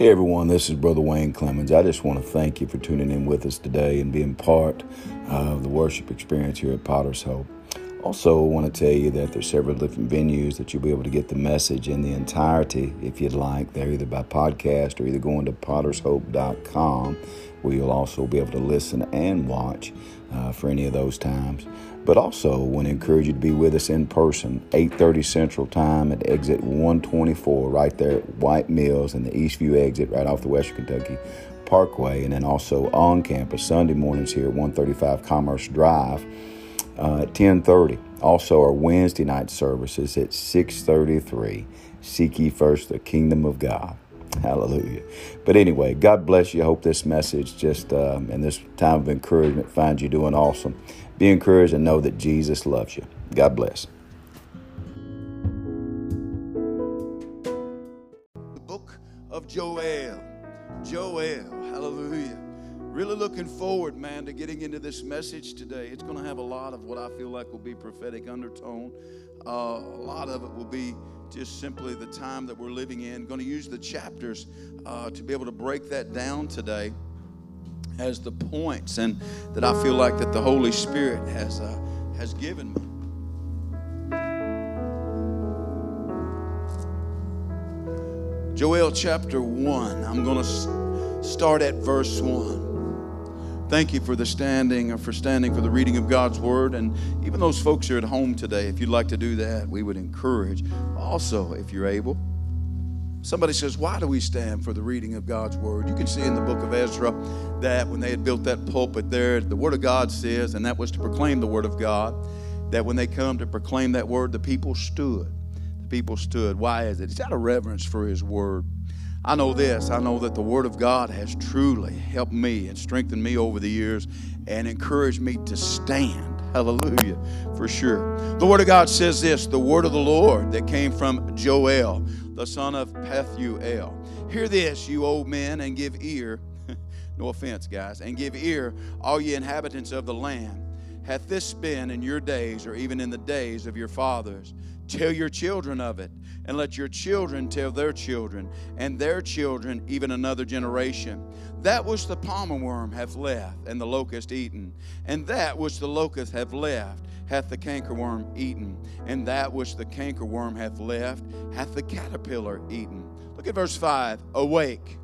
Hey everyone, this is Brother Wayne Clemens. I just want to thank you for tuning in with us today and being part of the worship experience here at Potter's Hope. Also, want to tell you that there's several different venues that you'll be able to get the message in the entirety if you'd like. They're either by podcast or either going to pottershope.com where you'll also be able to listen and watch uh, for any of those times. But also want to encourage you to be with us in person, 8:30 Central Time at exit 124, right there at White Mills and the Eastview exit, right off the Western Kentucky Parkway, and then also on campus Sunday mornings here at 135 Commerce Drive uh, at 10:30. Also, our Wednesday night services at 6:33. Seek ye first the kingdom of God. Hallelujah. But anyway, God bless you. I hope this message just um, and this time of encouragement finds you doing awesome. Be encouraged and know that Jesus loves you. God bless. The book of Joel. Joel. Hallelujah. Really looking forward, man, to getting into this message today. It's going to have a lot of what I feel like will be prophetic undertone. Uh, a lot of it will be just simply the time that we're living in. Going to use the chapters uh, to be able to break that down today as the points, and that I feel like that the Holy Spirit has uh, has given me. Joel chapter 1. I'm going to start at verse 1. Thank you for the standing or for standing for the reading of God's word. And even those folks who are at home today, if you'd like to do that, we would encourage. Also, if you're able, somebody says, Why do we stand for the reading of God's word? You can see in the book of Ezra that when they had built that pulpit there, the word of God says, and that was to proclaim the word of God, that when they come to proclaim that word, the people stood The people stood. Why is it? It's out of reverence for His Word. I know this. I know that the Word of God has truly helped me and strengthened me over the years and encouraged me to stand. Hallelujah, for sure. The Word of God says this the Word of the Lord that came from Joel, the son of Pethuel. Hear this, you old men, and give ear. no offense, guys, and give ear, all ye inhabitants of the land. Hath this been in your days, or even in the days of your fathers? Tell your children of it, and let your children tell their children, and their children, even another generation. That which the palmer worm hath left, and the locust eaten, and that which the locust hath left, hath the cankerworm eaten, and that which the cankerworm hath left, hath the caterpillar eaten. Look at verse 5 Awake.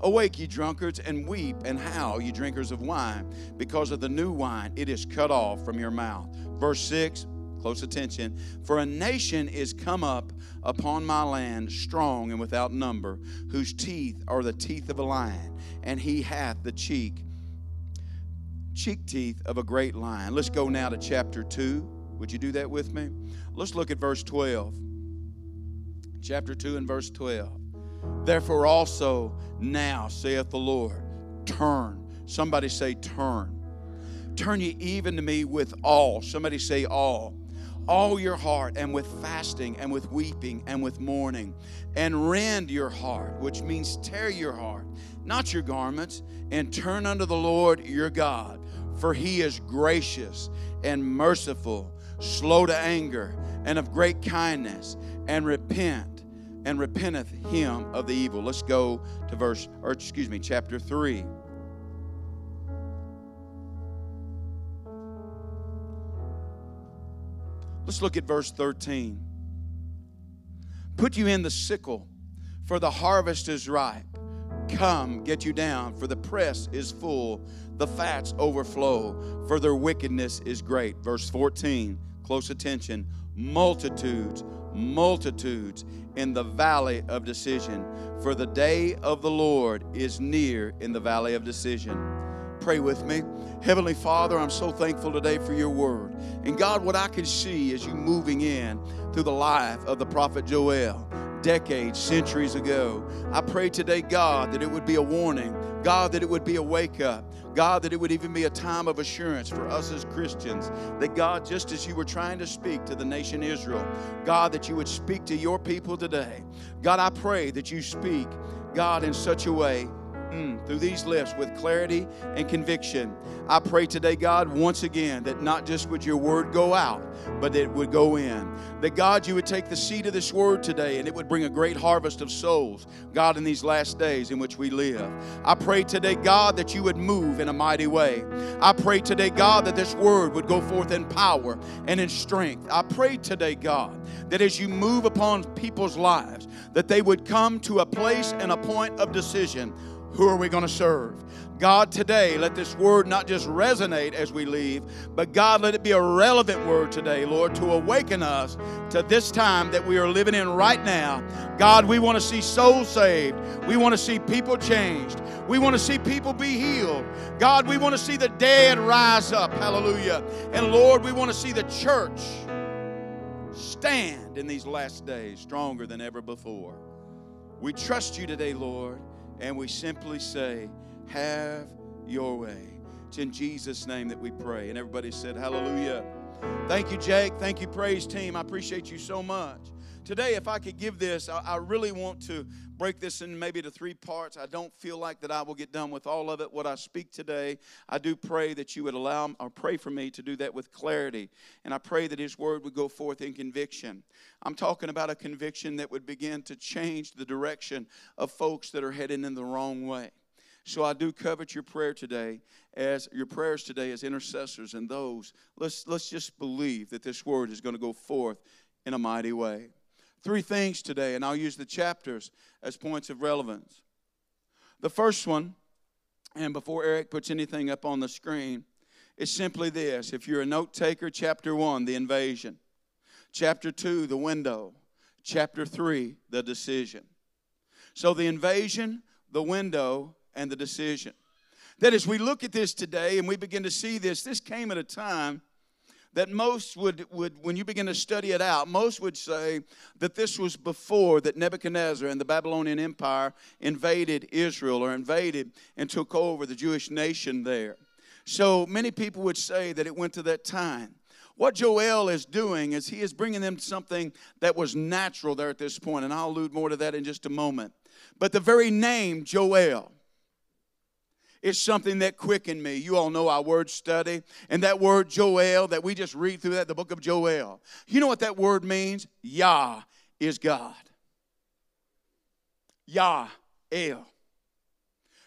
Awake, ye drunkards, and weep and howl, ye drinkers of wine, because of the new wine it is cut off from your mouth. Verse 6 close attention. For a nation is come up upon my land, strong and without number, whose teeth are the teeth of a lion, and he hath the cheek, cheek teeth of a great lion. Let's go now to chapter 2. Would you do that with me? Let's look at verse 12. Chapter 2 and verse 12. Therefore also now saith the Lord, turn. Somebody say, turn. Turn ye even to me with all. Somebody say, all all your heart and with fasting and with weeping and with mourning and rend your heart which means tear your heart not your garments and turn unto the lord your god for he is gracious and merciful slow to anger and of great kindness and repent and repenteth him of the evil. Let's go to verse or excuse me chapter 3 Let's look at verse 13. Put you in the sickle, for the harvest is ripe. Come, get you down, for the press is full, the fats overflow, for their wickedness is great. Verse 14, close attention. Multitudes, multitudes in the valley of decision, for the day of the Lord is near in the valley of decision. Pray with me. Heavenly Father, I'm so thankful today for your word. And God, what I can see is you moving in through the life of the prophet Joel decades, centuries ago. I pray today, God, that it would be a warning. God, that it would be a wake up. God, that it would even be a time of assurance for us as Christians. That God, just as you were trying to speak to the nation Israel, God, that you would speak to your people today. God, I pray that you speak, God, in such a way mm, through these lips with clarity and conviction. I pray today, God, once again, that not just would your word go out, but that it would go in. That, God, you would take the seed of this word today and it would bring a great harvest of souls, God, in these last days in which we live. I pray today, God, that you would move in a mighty way. I pray today, God, that this word would go forth in power and in strength. I pray today, God, that as you move upon people's lives, that they would come to a place and a point of decision who are we going to serve? God, today, let this word not just resonate as we leave, but God, let it be a relevant word today, Lord, to awaken us to this time that we are living in right now. God, we want to see souls saved. We want to see people changed. We want to see people be healed. God, we want to see the dead rise up. Hallelujah. And Lord, we want to see the church stand in these last days stronger than ever before. We trust you today, Lord and we simply say, Have your way. It's in Jesus' name that we pray. And everybody said, Hallelujah. Thank you, Jake. Thank you, praise team. I appreciate you so much. Today, if I could give this, I, I really want to break this in maybe to three parts. I don't feel like that I will get done with all of it. What I speak today, I do pray that you would allow or pray for me to do that with clarity. And I pray that His word would go forth in conviction. I'm talking about a conviction that would begin to change the direction of folks that are heading in the wrong way. So I do covet your prayer today as your prayers today as intercessors and those. Let's let's just believe that this word is going to go forth in a mighty way. Three things today, and I'll use the chapters as points of relevance. The first one, and before Eric puts anything up on the screen, is simply this. If you're a note taker, chapter one, the invasion. Chapter two, the window. Chapter three, the decision. So the invasion, the window, and the decision. That as we look at this today and we begin to see this, this came at a time that most would, would, when you begin to study it out, most would say that this was before that Nebuchadnezzar and the Babylonian Empire invaded Israel or invaded and took over the Jewish nation there. So many people would say that it went to that time. What Joel is doing is he is bringing them something that was natural there at this point, and I'll allude more to that in just a moment. But the very name, Joel, is something that quickened me. You all know our word study, and that word Joel that we just read through that, the book of Joel. You know what that word means? Yah is God. Yah, El.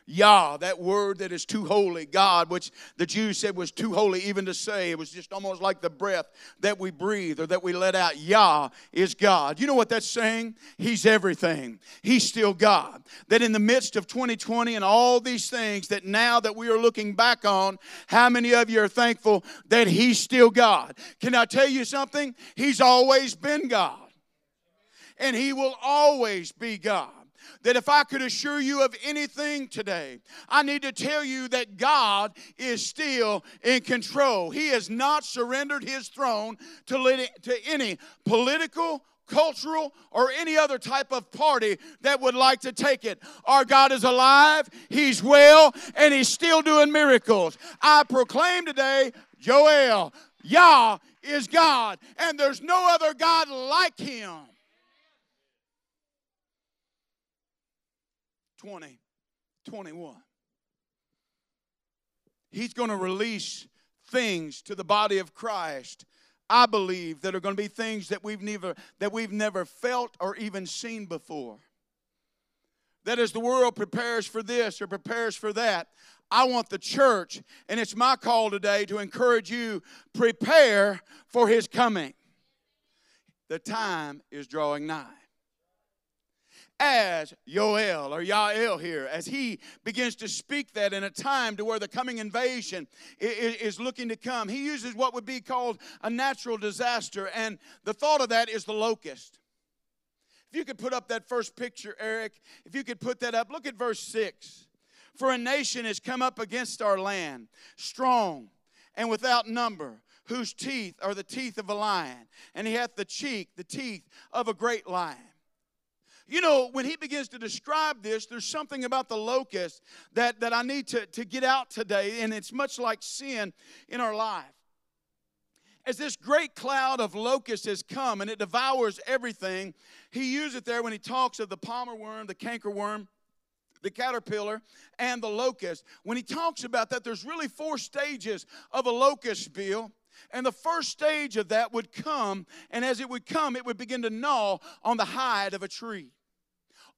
Yah, that word that is too holy, God, which the Jews said was too holy even to say. It was just almost like the breath that we breathe or that we let out. Yah is God. You know what that's saying? He's everything. He's still God. That in the midst of 2020 and all these things that now that we are looking back on, how many of you are thankful that He's still God? Can I tell you something? He's always been God. And He will always be God that if I could assure you of anything today, I need to tell you that God is still in control. He has not surrendered his throne to, to any political cultural, or any other type of party that would like to take it. Our God is alive, He's well, and He's still doing miracles. I proclaim today, Joel, Yah is God, and there's no other God like Him. 20, 21. He's going to release things to the body of Christ. I believe that are going to be things that we've never that we've never felt or even seen before. That as the world prepares for this or prepares for that, I want the church, and it's my call today to encourage you prepare for his coming. The time is drawing nigh as Yoel or Yael here, as he begins to speak that in a time to where the coming invasion is looking to come. He uses what would be called a natural disaster, and the thought of that is the locust. If you could put up that first picture, Eric, if you could put that up, look at verse 6. For a nation has come up against our land, strong and without number, whose teeth are the teeth of a lion, and he hath the cheek, the teeth of a great lion. You know, when he begins to describe this, there's something about the locust that, that I need to, to get out today, and it's much like sin in our life. As this great cloud of locusts has come and it devours everything, he uses it there when he talks of the palmer worm, the canker worm, the caterpillar and the locust. When he talks about that, there's really four stages of a locust bill. And the first stage of that would come, and as it would come, it would begin to gnaw on the hide of a tree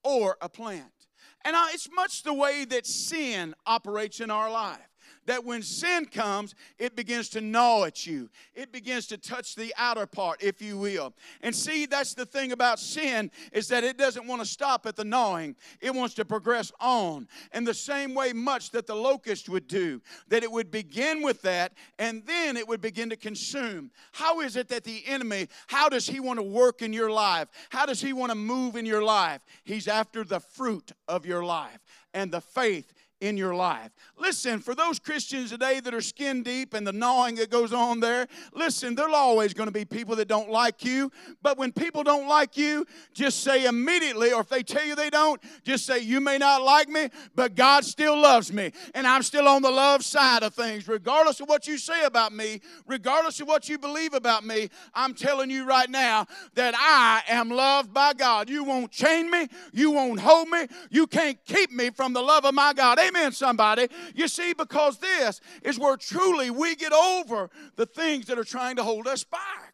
or a plant. And uh, it's much the way that sin operates in our life that when sin comes, it begins to gnaw at you. It begins to touch the outer part, if you will. And see, that's the thing about sin is that it doesn't want to stop at the gnawing. It wants to progress on. And the same way much that the locust would do, that it would begin with that and then it would begin to consume. How is it that the enemy, how does he want to work in your life? How does he want to move in your life? He's after the fruit of your life and the faith in your life. Listen, for those Christians today that are skin deep and the gnawing that goes on there, listen, there's always going to be people that don't like you. But when people don't like you, just say immediately, or if they tell you they don't, just say, You may not like me, but God still loves me. And I'm still on the love side of things. Regardless of what you say about me, regardless of what you believe about me, I'm telling you right now that I am loved by God. You won't chain me, you won't hold me, you can't keep me from the love of my God. Amen, somebody. You see, because this is where truly we get over the things that are trying to hold us back.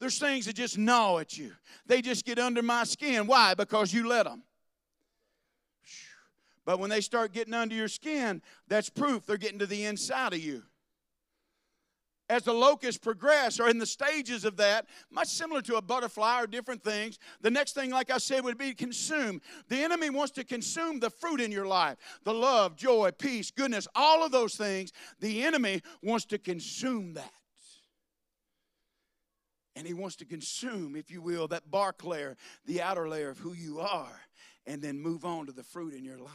There's things that just gnaw at you, they just get under my skin. Why? Because you let them. But when they start getting under your skin, that's proof they're getting to the inside of you as the locusts progress or in the stages of that, much similar to a butterfly or different things, the next thing, like I said, would be consume. The enemy wants to consume the fruit in your life the love, joy, peace, goodness, all of those things. The enemy wants to consume that. And he wants to consume, if you will, that bark layer, the outer layer of who you are, and then move on to the fruit in your life.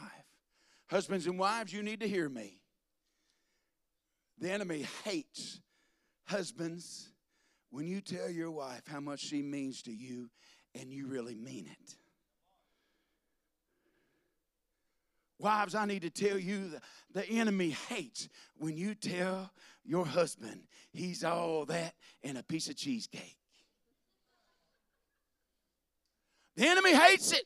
Husbands and wives, you need to hear me. The enemy hates Husbands, when you tell your wife how much she means to you and you really mean it. Wives, I need to tell you the, the enemy hates when you tell your husband he's all that and a piece of cheesecake. The enemy hates it.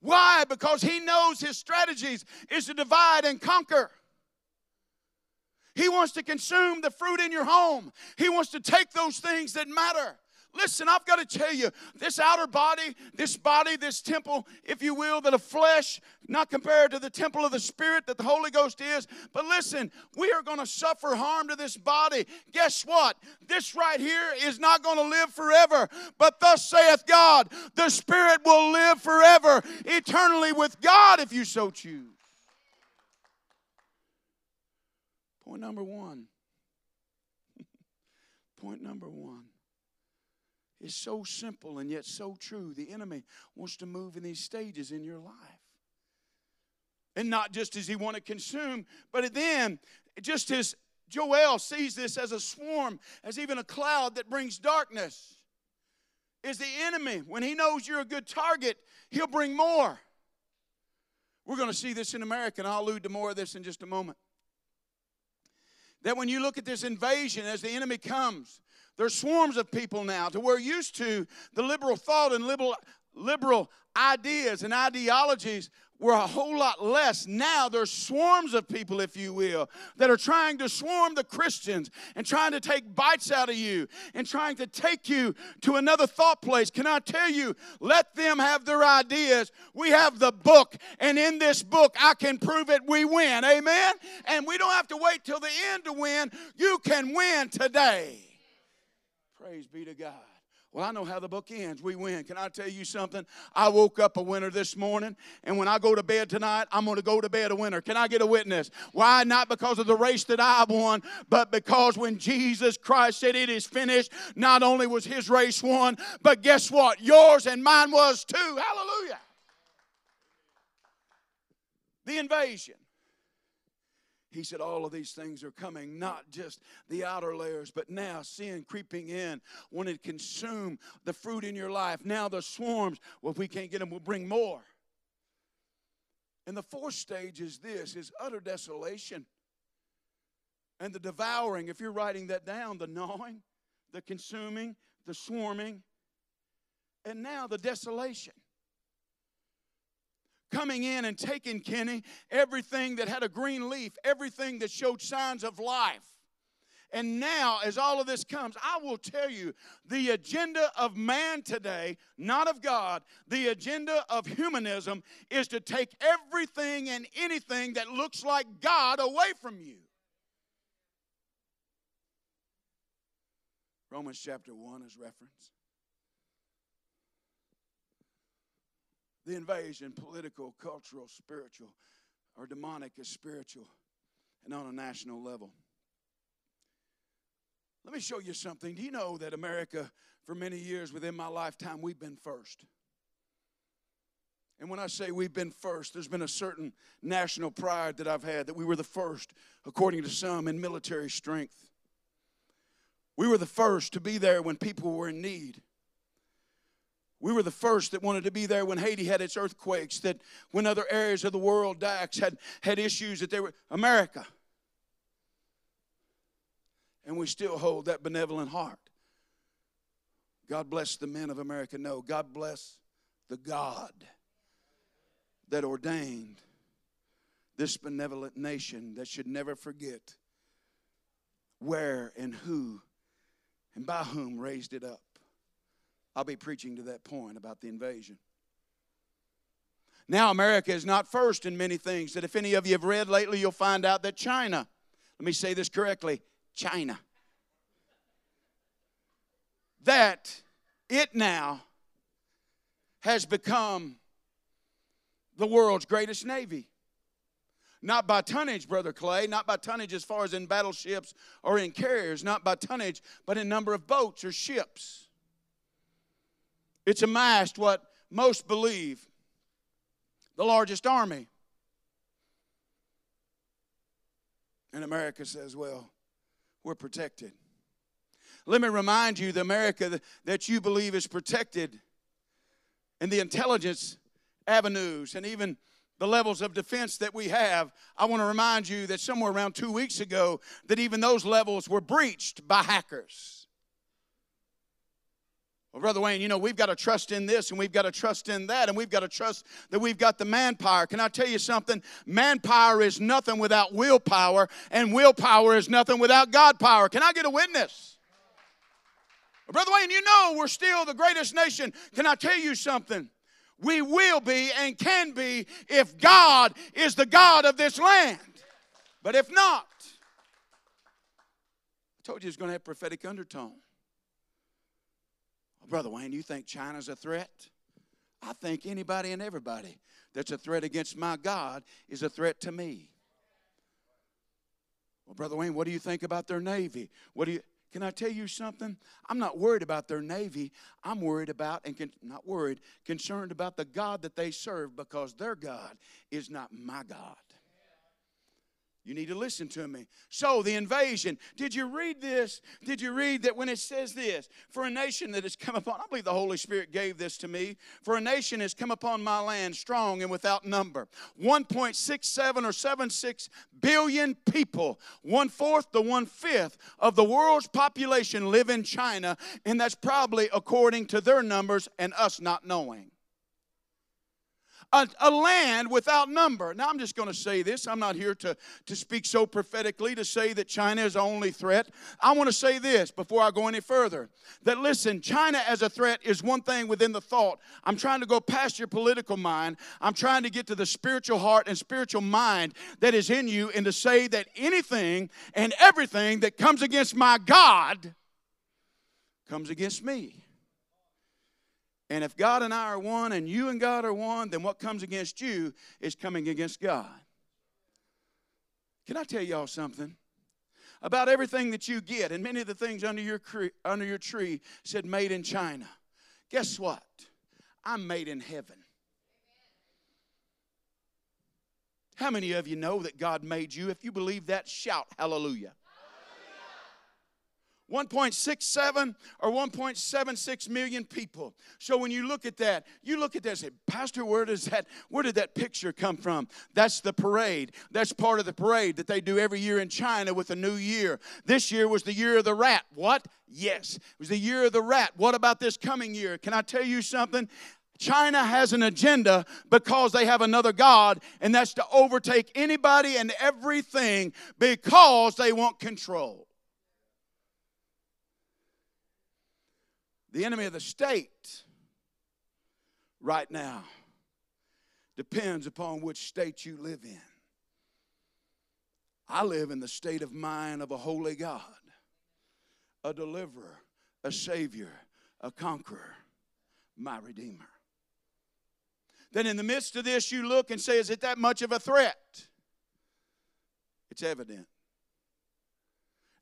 Why? Because he knows his strategies is to divide and conquer. He wants to consume the fruit in your home. He wants to take those things that matter. Listen, I've got to tell you, this outer body, this body, this temple, if you will, that of flesh, not compared to the temple of the Spirit that the Holy Ghost is. But listen, we are going to suffer harm to this body. Guess what? This right here is not going to live forever. But thus saith God, the Spirit will live forever, eternally with God if you so choose. Point number one. Point number one is so simple and yet so true. The enemy wants to move in these stages in your life. And not just as he want to consume, but then just as Joel sees this as a swarm, as even a cloud that brings darkness, is the enemy. When he knows you're a good target, he'll bring more. We're going to see this in America, and I'll allude to more of this in just a moment that when you look at this invasion as the enemy comes, there's swarms of people now to where used to the liberal thought and liberal, liberal ideas and ideologies were a whole lot less. Now there's swarms of people, if you will, that are trying to swarm the Christians and trying to take bites out of you and trying to take you to another thought place. Can I tell you, let them have their ideas. We have the book, and in this book, I can prove it we win. Amen? And we don't have to wait till the end to win. You can win today. Praise be to God. Well, I know how the book ends. We win. Can I tell you something? I woke up a winner this morning, and when I go to bed tonight, I'm going to go to bed a winner. Can I get a witness? Why? Not because of the race that I've won, but because when Jesus Christ said it is finished, not only was his race won, but guess what? Yours and mine was too. Hallelujah. The invasion. He said, All of these things are coming, not just the outer layers, but now sin creeping in, wanting to consume the fruit in your life. Now the swarms, well, if we can't get them, we'll bring more. And the fourth stage is this is utter desolation. And the devouring, if you're writing that down, the gnawing, the consuming, the swarming, and now the desolation. Coming in and taking Kenny everything that had a green leaf, everything that showed signs of life. And now, as all of this comes, I will tell you the agenda of man today, not of God, the agenda of humanism is to take everything and anything that looks like God away from you. Romans chapter 1 is reference. The invasion, political, cultural, spiritual, or demonic is spiritual and on a national level. Let me show you something. Do you know that America, for many years within my lifetime, we've been first? And when I say we've been first, there's been a certain national pride that I've had that we were the first, according to some, in military strength. We were the first to be there when people were in need. We were the first that wanted to be there when Haiti had its earthquakes, that when other areas of the world, Dax, had, had issues that they were, America and we still hold that benevolent heart. God bless the men of America. No, God bless the God that ordained this benevolent nation that should never forget where and who and by whom raised it up. I'll be preaching to that point about the invasion. Now, America is not first in many things that if any of you have read lately, you'll find out that China, let me say this correctly, China. That it now has become the world's greatest navy. Not by tonnage, Brother Clay, not by tonnage as far as in battleships or in carriers, not by tonnage, but in number of boats or ships. It's amassed what most believe the largest army. And America says, well, we're protected. Let me remind you the America that you believe is protected and the intelligence avenues and even the levels of defense that we have, I want to remind you that somewhere around two weeks ago, that even those levels were breached by hackers. Well, Brother Wayne, you know, we've got to trust in this and we've got to trust in that and we've got to trust that we've got the manpower. Can I tell you something? Manpower is nothing without willpower, and willpower is nothing without God power. Can I get a witness? Well, Brother Wayne, you know we're still the greatest nation. Can I tell you something? We will be and can be if God is the God of this land. But if not, I told you it's going to have prophetic undertone. Brother Wayne, you think China's a threat? I think anybody and everybody that's a threat against my God is a threat to me. Well, Brother Wayne, what do you think about their Navy? What do you. Can I tell you something? I'm not worried about their Navy. I'm worried about, and con- not worried, concerned about the God that they serve because their God is not my God. You need to listen to me. So, the invasion. Did you read this? Did you read that when it says this? For a nation that has come upon, I believe the Holy Spirit gave this to me. For a nation has come upon my land strong and without number. 1.67 or 76 billion people, one fourth to one fifth of the world's population live in China, and that's probably according to their numbers and us not knowing a, a land without number. Now, I'm just going to say this. I'm not here to, to speak so prophetically to say that China is the only threat. I want to say this before I go any further that listen, China as a threat is one thing within the thought. I'm trying to go past your political mind. I'm trying to get to the spiritual heart and spiritual mind that is in you and to say that anything and everything that comes against my God comes against me. And if God and I are one and you and God are one, then what comes against you is coming against God. Can I tell y'all something? About everything that you get, and many of the things under your, cre- under your tree said made in China. Guess what? I'm made in heaven. How many of you know that God made you? If you believe that, shout hallelujah. 1.67 or 1.76 million people. So when you look at that, you look at that and say, Pastor, where does that, where did that picture come from? That's the parade. That's part of the parade that they do every year in China with the new year. This year was the year of the rat. What? Yes. It was the year of the rat. What about this coming year? Can I tell you something? China has an agenda because they have another God, and that's to overtake anybody and everything because they want control. The enemy of the state right now depends upon which state you live in. I live in the state of mind of a holy God, a deliverer, a savior, a conqueror, my redeemer. Then, in the midst of this, you look and say, Is it that much of a threat? It's evident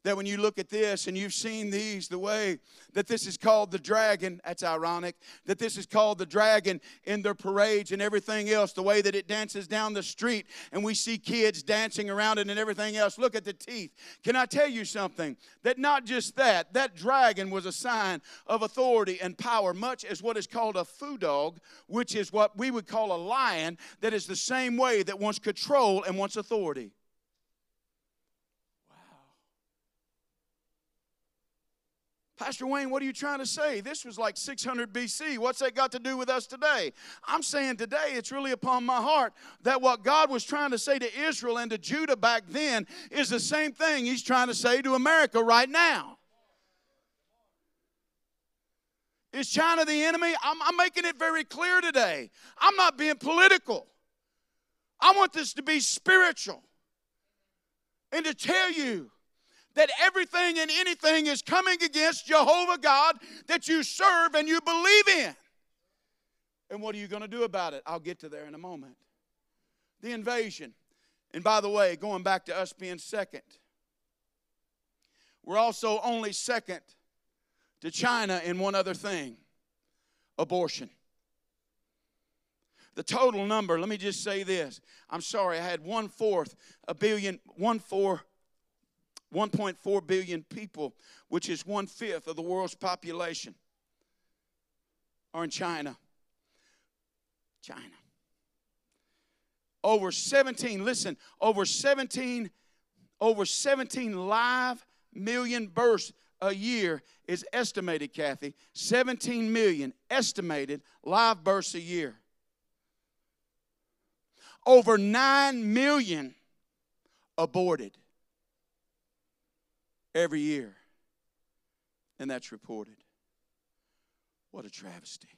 that when you look at this and you've seen these, the way that this is called the dragon, that's ironic, that this is called the dragon in their parades and everything else, the way that it dances down the street and we see kids dancing around it and everything else. Look at the teeth. Can I tell you something? That not just that, that dragon was a sign of authority and power, much as what is called a foo dog, which is what we would call a lion, that is the same way that wants control and wants authority. Pastor Wayne, what are you trying to say? This was like 600 BC. What's that got to do with us today? I'm saying today it's really upon my heart that what God was trying to say to Israel and to Judah back then is the same thing He's trying to say to America right now. Is China the enemy? I'm, I'm making it very clear today. I'm not being political. I want this to be spiritual and to tell you that everything and anything is coming against Jehovah God that you serve and you believe in. And what are you going to do about it? I'll get to there in a moment. The invasion. And by the way, going back to us being second, we're also only second to China in one other thing abortion. The total number, let me just say this. I'm sorry, I had one fourth, a billion, one four 1.4 billion people, which is one fifth of the world's population, are in China. China. Over 17, listen, over 17, over 17 live million births a year is estimated, Kathy. 17 million estimated live births a year. Over 9 million aborted every year. And that's reported. What a travesty.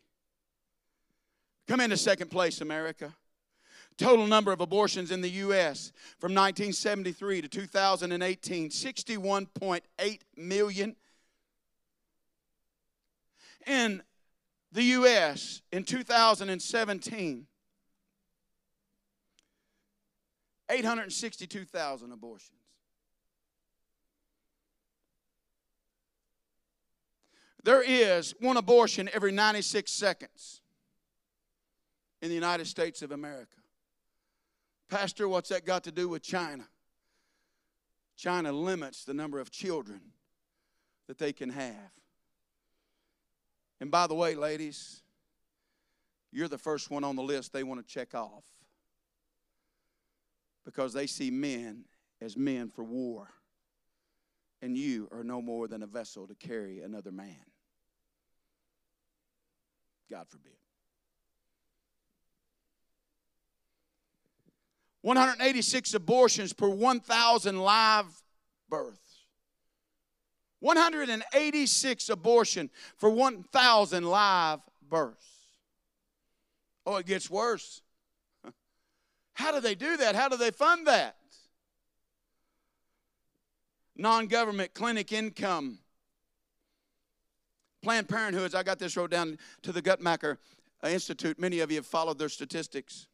Come into second place, America. Total number of abortions in the U.S. from 1973 to 2018 61.8 million. In the U.S. in 2017, 862,000 abortions. There is one abortion every 96 seconds in the United States of America. Pastor, what's that got to do with China? China limits the number of children that they can have. And by the way, ladies, you're the first one on the list they want to check off because they see men as men for war, and you are no more than a vessel to carry another man. God forbid. 186 abortions per 1,000 live births. 186 abortion for 1,000 live births. Oh, it gets worse. How do they do that? How do they fund that? Non government clinic income Planned Parenthoods, I got this wrote down to the Guttmacher uh, Institute. Many of you have followed their statistics.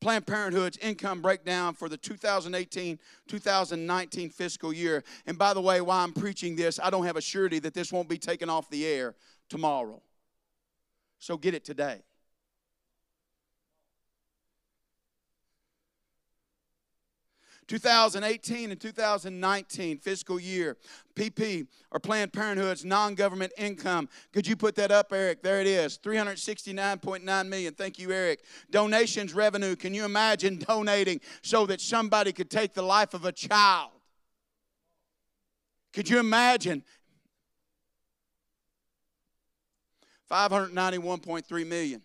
Planned Parenthood's income breakdown for the 2018 2019 fiscal year. And by the way, while I'm preaching this, I don't have a surety that this won't be taken off the air tomorrow. So get it today. 2018 and 2019 fiscal year, PP or Planned Parenthood's non-government income. Could you put that up, Eric? There it is, 369.9 million. Thank you, Eric. Donations revenue. Can you imagine donating so that somebody could take the life of a child? Could you imagine? 591.3 million.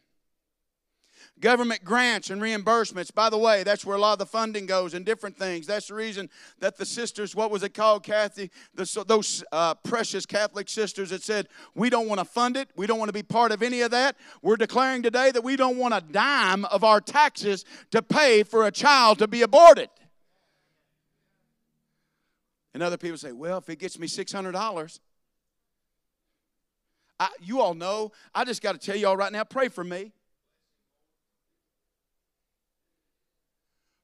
Government grants and reimbursements. By the way, that's where a lot of the funding goes and different things. That's the reason that the sisters, what was it called, Kathy? The, those uh, precious Catholic sisters that said, we don't want to fund it. We don't want to be part of any of that. We're declaring today that we don't want a dime of our taxes to pay for a child to be aborted. And other people say, well, if it gets me $600, I, you all know, I just got to tell you all right now, pray for me.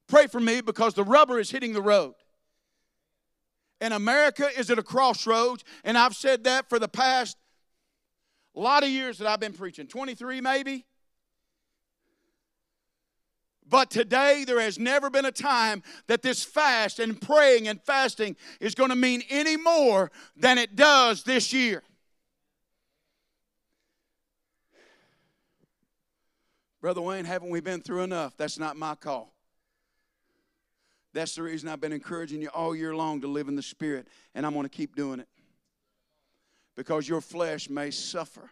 Pray for me because the rubber is hitting the road. And America is at a crossroads, and I've said that for the past lot of years that I've been preaching 23 maybe. But today, there has never been a time that this fast and praying and fasting is going to mean any more than it does this year. Brother Wayne, haven't we been through enough? That's not my call. That's the reason I've been encouraging you all year long to live in the Spirit, and I'm going to keep doing it. Because your flesh may suffer,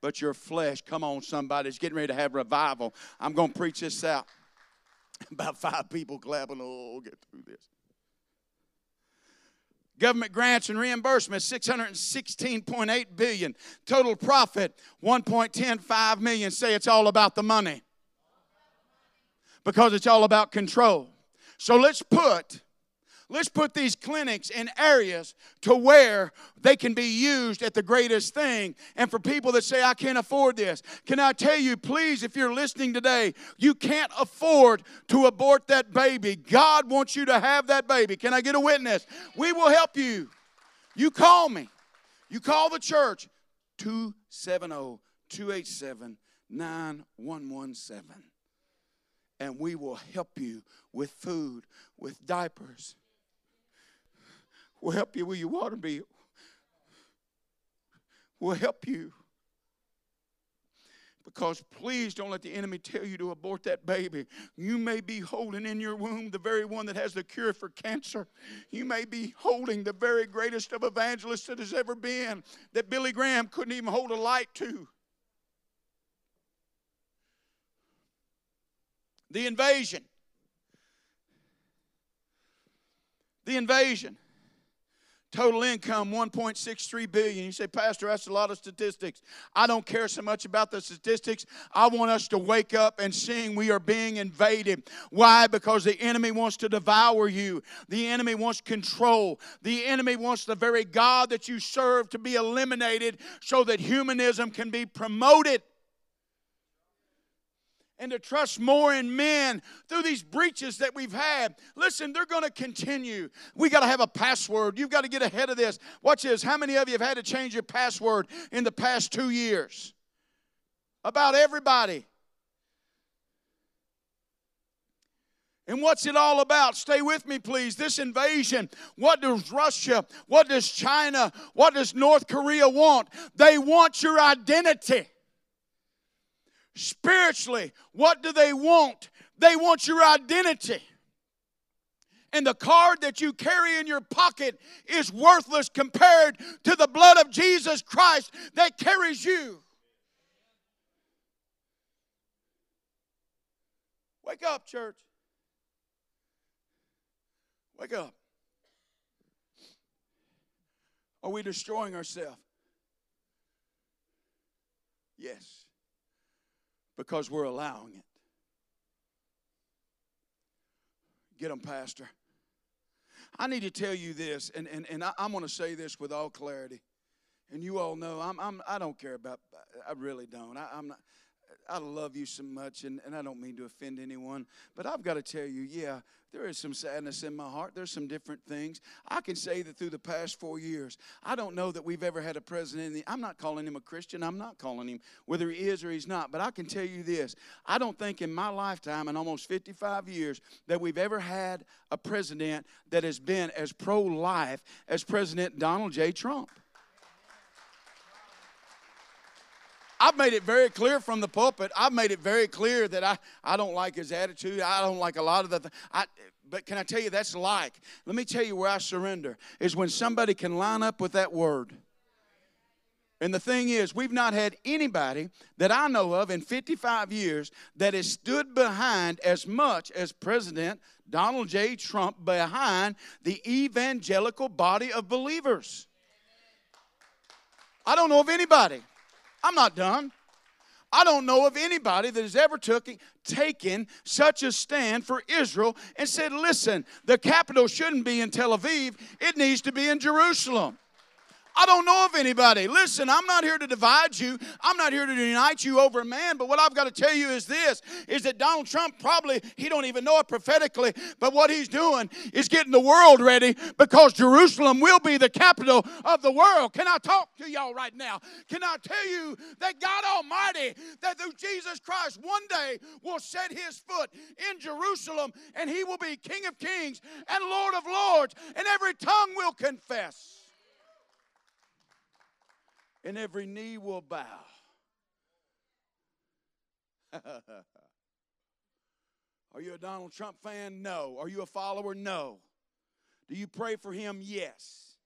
but your flesh, come on, somebody, is getting ready to have revival. I'm going to preach this out. About five people clapping. Oh, we'll get through this. Government grants and reimbursements 616.8 billion. Total profit 1.105 million. Say it's all about the money. Because it's all about control. So let's put let's put these clinics in areas to where they can be used at the greatest thing. And for people that say, I can't afford this, can I tell you, please, if you're listening today, you can't afford to abort that baby. God wants you to have that baby. Can I get a witness? We will help you. You call me. You call the church 270 287 9117 and we will help you with food, with diapers. We'll help you with your water bill. We'll help you. Because please don't let the enemy tell you to abort that baby. You may be holding in your womb the very one that has the cure for cancer. You may be holding the very greatest of evangelists that has ever been, that Billy Graham couldn't even hold a light to. The invasion. The invasion. Total income 1.63 billion. You say, Pastor, that's a lot of statistics. I don't care so much about the statistics. I want us to wake up and seeing we are being invaded. Why? Because the enemy wants to devour you. The enemy wants control. The enemy wants the very God that you serve to be eliminated so that humanism can be promoted and to trust more in men through these breaches that we've had. Listen, they're going to continue. We got to have a password. You've got to get ahead of this. Watch this. How many of you have had to change your password in the past two years? About everybody. And what's it all about? Stay with me, please. This invasion. What does Russia, what does China, what does North Korea want? They want your identity. Spiritually, what do they want? They want your identity. And the card that you carry in your pocket is worthless compared to the blood of Jesus Christ that carries you. Wake up, church. Wake up. Are we destroying ourselves? Yes because we're allowing it. Get them, Pastor. I need to tell you this, and, and, and I, am going to say this with all clarity. And you all know I'm, I'm, I don't care about, I really don't. I, I'm not, I love you so much, and, and I don't mean to offend anyone, but I've got to tell you, yeah, there is some sadness in my heart. There's some different things. I can say that through the past four years, I don't know that we've ever had a president. The, I'm not calling him a Christian. I'm not calling him whether he is or he's not. But I can tell you this I don't think in my lifetime, in almost 55 years, that we've ever had a president that has been as pro life as President Donald J. Trump. I've made it very clear from the pulpit. I've made it very clear that I, I don't like his attitude. I don't like a lot of the. Th- I, but can I tell you that's like? Let me tell you where I surrender is when somebody can line up with that word. And the thing is, we've not had anybody that I know of in 55 years that has stood behind as much as President Donald J. Trump behind the evangelical body of believers. I don't know of anybody. I'm not done. I don't know of anybody that has ever took, taken such a stand for Israel and said, listen, the capital shouldn't be in Tel Aviv, it needs to be in Jerusalem. I don't know of anybody. Listen, I'm not here to divide you. I'm not here to unite you over a man. But what I've got to tell you is this: is that Donald Trump probably he don't even know it prophetically, but what he's doing is getting the world ready because Jerusalem will be the capital of the world. Can I talk to y'all right now? Can I tell you that God Almighty, that through Jesus Christ, one day will set His foot in Jerusalem, and He will be King of Kings and Lord of Lords, and every tongue will confess and every knee will bow. Are you a Donald Trump fan? No. Are you a follower? No. Do you pray for him? Yes.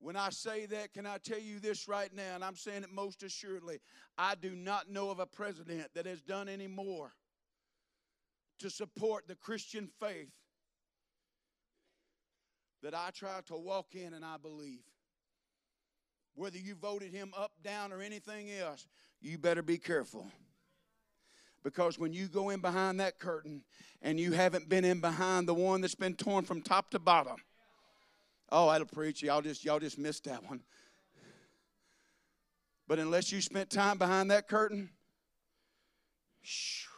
When I say that, can I tell you this right now? And I'm saying it most assuredly. I do not know of a president that has done any more to support the Christian faith that I try to walk in and I believe whether you voted him up, down, or anything else, you better be careful. Because when you go in behind that curtain and you haven't been in behind the one that's been torn from top to bottom, oh, that'll preach. Y'all just y'all just missed that one. But unless you spent time behind that curtain, shoo,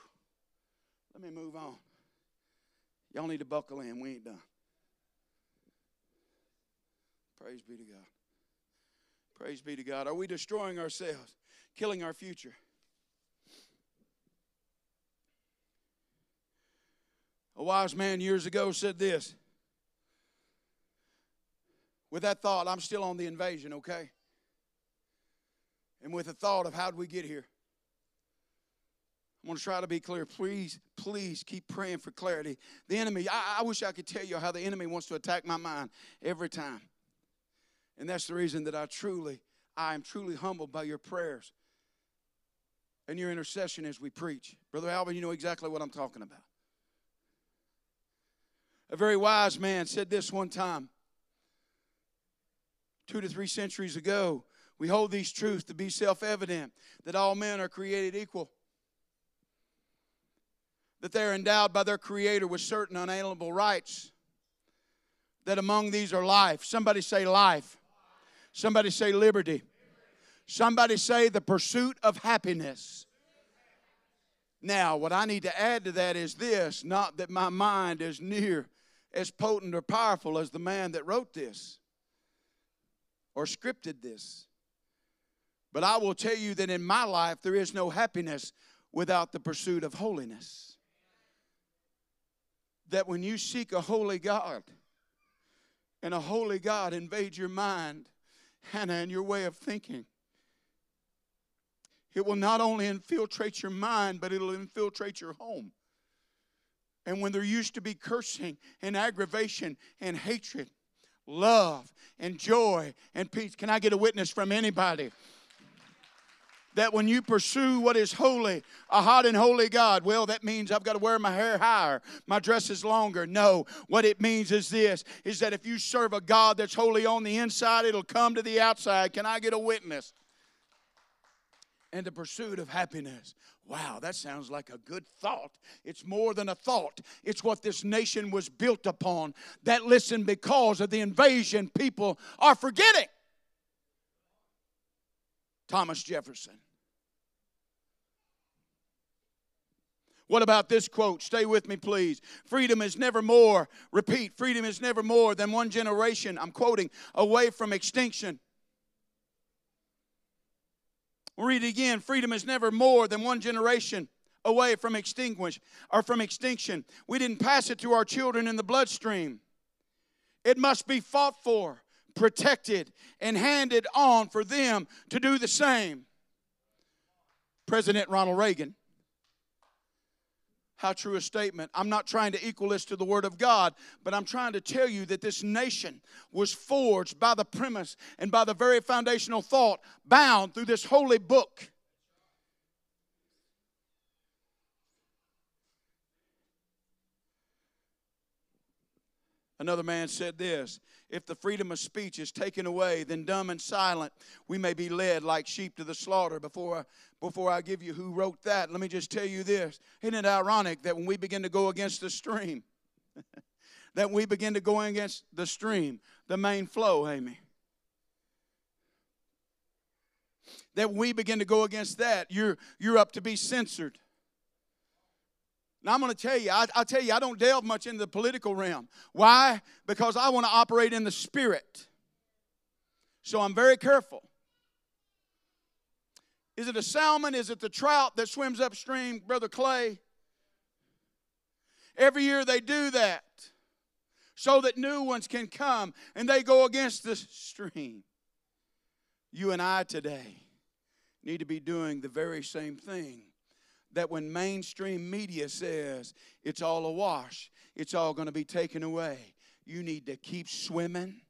let me move on. Y'all need to buckle in. We ain't done. Praise be to God. Praise be to God. Are we destroying ourselves, killing our future? A wise man years ago said this. With that thought, I'm still on the invasion, okay? And with the thought of how did we get here? I'm going to try to be clear. Please, please keep praying for clarity. The enemy, I, I wish I could tell you how the enemy wants to attack my mind every time. And that's the reason that I truly, I am truly humbled by your prayers and your intercession as we preach. Brother Alvin, you know exactly what I'm talking about. A very wise man said this one time, two to three centuries ago. We hold these truths to be self evident that all men are created equal, that they're endowed by their Creator with certain unalienable rights, that among these are life. Somebody say life. Somebody say liberty. Somebody say the pursuit of happiness. Now, what I need to add to that is this not that my mind is near as potent or powerful as the man that wrote this or scripted this. But I will tell you that in my life, there is no happiness without the pursuit of holiness. That when you seek a holy God and a holy God invades your mind, Hannah, and your way of thinking. It will not only infiltrate your mind, but it'll infiltrate your home. And when there used to be cursing and aggravation and hatred, love and joy and peace, can I get a witness from anybody? That when you pursue what is holy, a hot and holy God, well, that means I've got to wear my hair higher, my dress is longer. No, what it means is this is that if you serve a God that's holy on the inside, it'll come to the outside. Can I get a witness? And the pursuit of happiness. Wow, that sounds like a good thought. It's more than a thought. It's what this nation was built upon. That, listen, because of the invasion, people are forgetting. Thomas Jefferson. What about this quote? Stay with me, please. Freedom is never more, repeat, freedom is never more than one generation, I'm quoting, away from extinction. We'll read it again. Freedom is never more than one generation away from extinguish or from extinction. We didn't pass it to our children in the bloodstream. It must be fought for, protected, and handed on for them to do the same. President Ronald Reagan How true a statement. I'm not trying to equal this to the Word of God, but I'm trying to tell you that this nation was forged by the premise and by the very foundational thought, bound through this holy book. Another man said this If the freedom of speech is taken away, then dumb and silent we may be led like sheep to the slaughter. Before I, before I give you who wrote that, let me just tell you this. Isn't it ironic that when we begin to go against the stream, that we begin to go against the stream, the main flow, Amy? That we begin to go against that, you're, you're up to be censored. Now, I'm going to tell you, I, I tell you, I don't delve much into the political realm. Why? Because I want to operate in the spirit. So I'm very careful. Is it a salmon? Is it the trout that swims upstream, Brother Clay? Every year they do that so that new ones can come and they go against the stream. You and I today need to be doing the very same thing that when mainstream media says it's all a wash, it's all going to be taken away, you need to keep swimming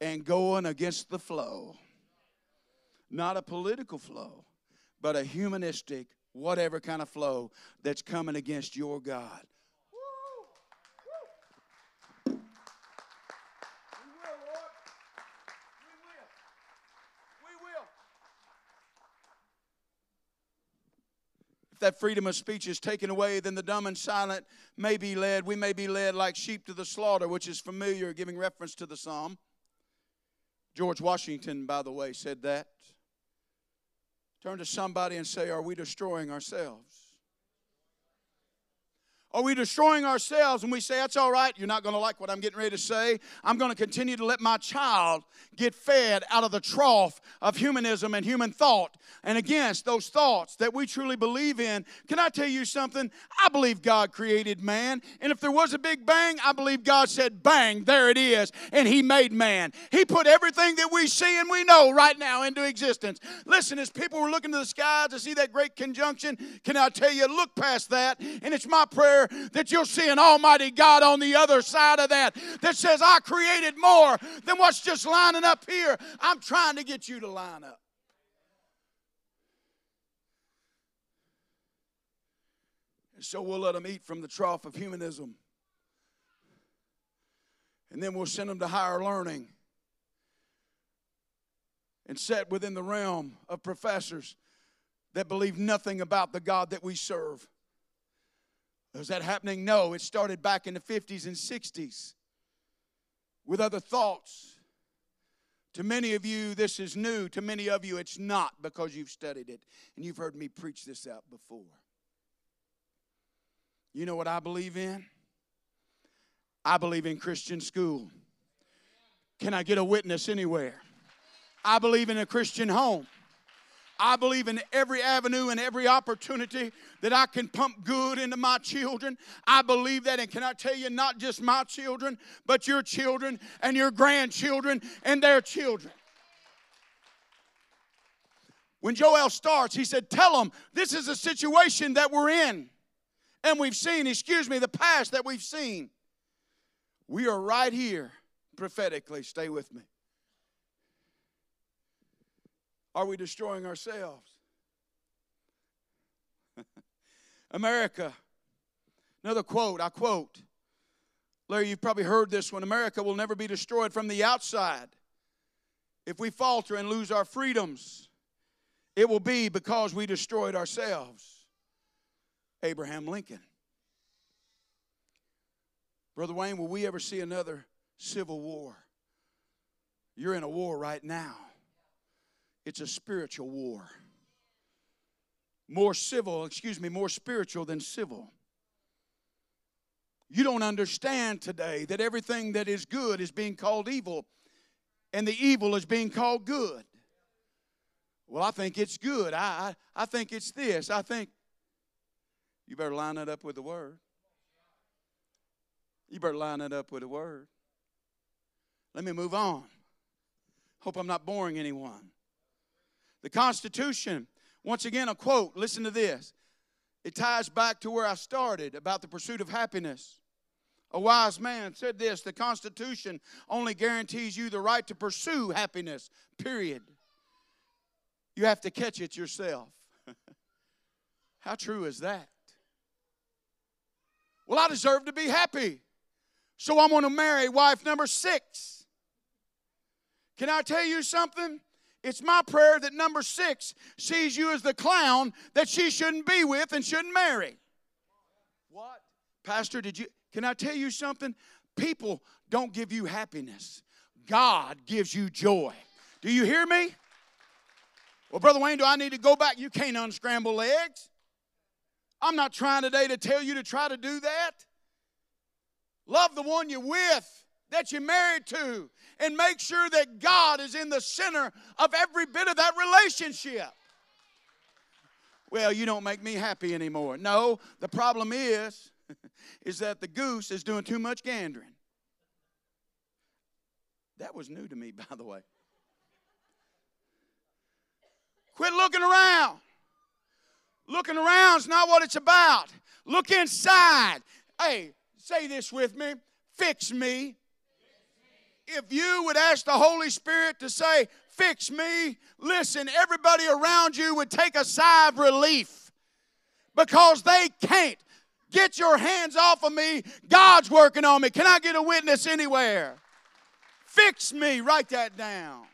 and going against the flow. Not a political flow, but a humanistic, whatever kind of flow that's coming against your God. That freedom of speech is taken away, then the dumb and silent may be led. We may be led like sheep to the slaughter, which is familiar, giving reference to the psalm. George Washington, by the way, said that. Turn to somebody and say, Are we destroying ourselves? Are we destroying ourselves and we say, That's all right, you're not going to like what I'm getting ready to say? I'm going to continue to let my child get fed out of the trough of humanism and human thought and against those thoughts that we truly believe in. Can I tell you something? I believe God created man. And if there was a big bang, I believe God said, Bang, there it is. And He made man. He put everything that we see and we know right now into existence. Listen, as people were looking to the sky to see that great conjunction, can I tell you, look past that. And it's my prayer prayer that you'll see an Almighty God on the other side of that that says, I created more than what's just lining up here. I'm trying to get you to line up. And so we'll let them eat from the trough of humanism. And then we'll send them to higher learning and set within the realm of professors that believe nothing about the God that we serve. Was that happening? No, it started back in the 50s and 60s with other thoughts. To many of you, this is new. To many of you, it's not because you've studied it and you've heard me preach this out before. You know what I believe in? I believe in Christian school. Can I get a witness anywhere? I believe in a Christian home. I believe in every avenue and every opportunity that I can pump good into my children. I believe that. And can I tell you, not just my children, but your children and your grandchildren and their children. When Joel starts, he said, Tell them this is a situation that we're in. And we've seen, excuse me, the past that we've seen. We are right here prophetically. Stay with me. Are we destroying ourselves? America, another quote, I quote. Larry, you've probably heard this one America will never be destroyed from the outside. If we falter and lose our freedoms, it will be because we destroyed ourselves. Abraham Lincoln. Brother Wayne, will we ever see another civil war? You're in a war right now. It's a spiritual war. More civil, excuse me, more spiritual than civil. You don't understand today that everything that is good is being called evil and the evil is being called good. Well, I think it's good. I, I, I think it's this. I think you better line it up with the word. You better line it up with the word. Let me move on. Hope I'm not boring anyone. The Constitution, once again, a quote, listen to this. It ties back to where I started about the pursuit of happiness. A wise man said this the Constitution only guarantees you the right to pursue happiness, period. You have to catch it yourself. How true is that? Well, I deserve to be happy. So I'm going to marry wife number six. Can I tell you something? It's my prayer that number six sees you as the clown that she shouldn't be with and shouldn't marry. What? Pastor, did you can I tell you something? People don't give you happiness. God gives you joy. Do you hear me? Well, Brother Wayne, do I need to go back? You can't unscramble eggs. I'm not trying today to tell you to try to do that. Love the one you're with, that you're married to, and make sure that God is in the center of every bit of that relationship. Well, you don't make me happy anymore. No, the problem is is that the goose is doing too much gandering. That was new to me, by the way. Quit looking around. Looking around is not what it's about. Look inside. Hey, say this with me fix me. If you would ask the Holy Spirit to say, fix me, listen, everybody around you would take a sigh of relief because they can't. Get your hands off of me. God's working on me. Can I get a witness anywhere? Fix me. Write that down.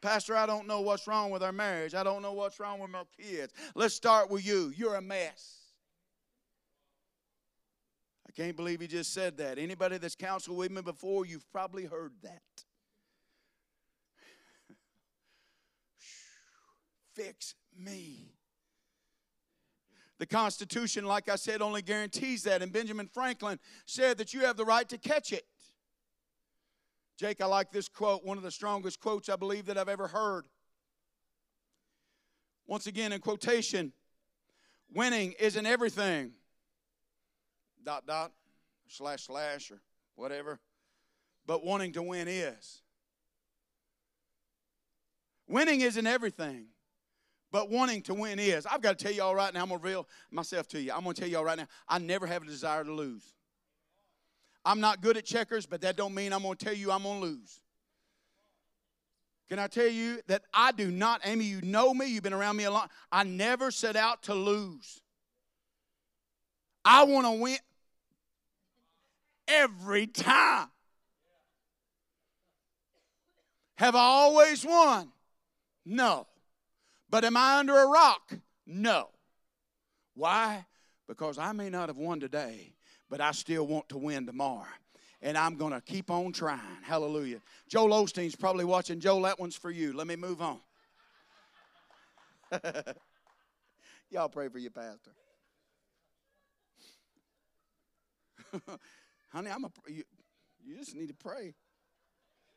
Pastor, I don't know what's wrong with our marriage. I don't know what's wrong with my kids. Let's start with you. You're a mess. Can't believe he just said that. Anybody that's counseled with me before, you've probably heard that. Fix me. The Constitution, like I said, only guarantees that. And Benjamin Franklin said that you have the right to catch it. Jake, I like this quote, one of the strongest quotes I believe that I've ever heard. Once again, in quotation, winning isn't everything. Dot, dot, slash, slash, or whatever. But wanting to win is. Winning isn't everything but wanting to win is. I've got to tell y'all right now, I'm going to reveal myself to you. I'm going to tell y'all right now, I never have a desire to lose. I'm not good at checkers, but that don't mean I'm going to tell you I'm going to lose. Can I tell you that I do not, Amy, you know me, you've been around me a lot. I never set out to lose. I want to win every time. Have I always won? No. But am I under a rock? No. Why? Because I may not have won today, but I still want to win tomorrow. And I'm going to keep on trying. Hallelujah. Joel Osteen's probably watching. Joel, that one's for you. Let me move on. Y'all pray for your pastor. Honey, I'm a you, you just need to pray.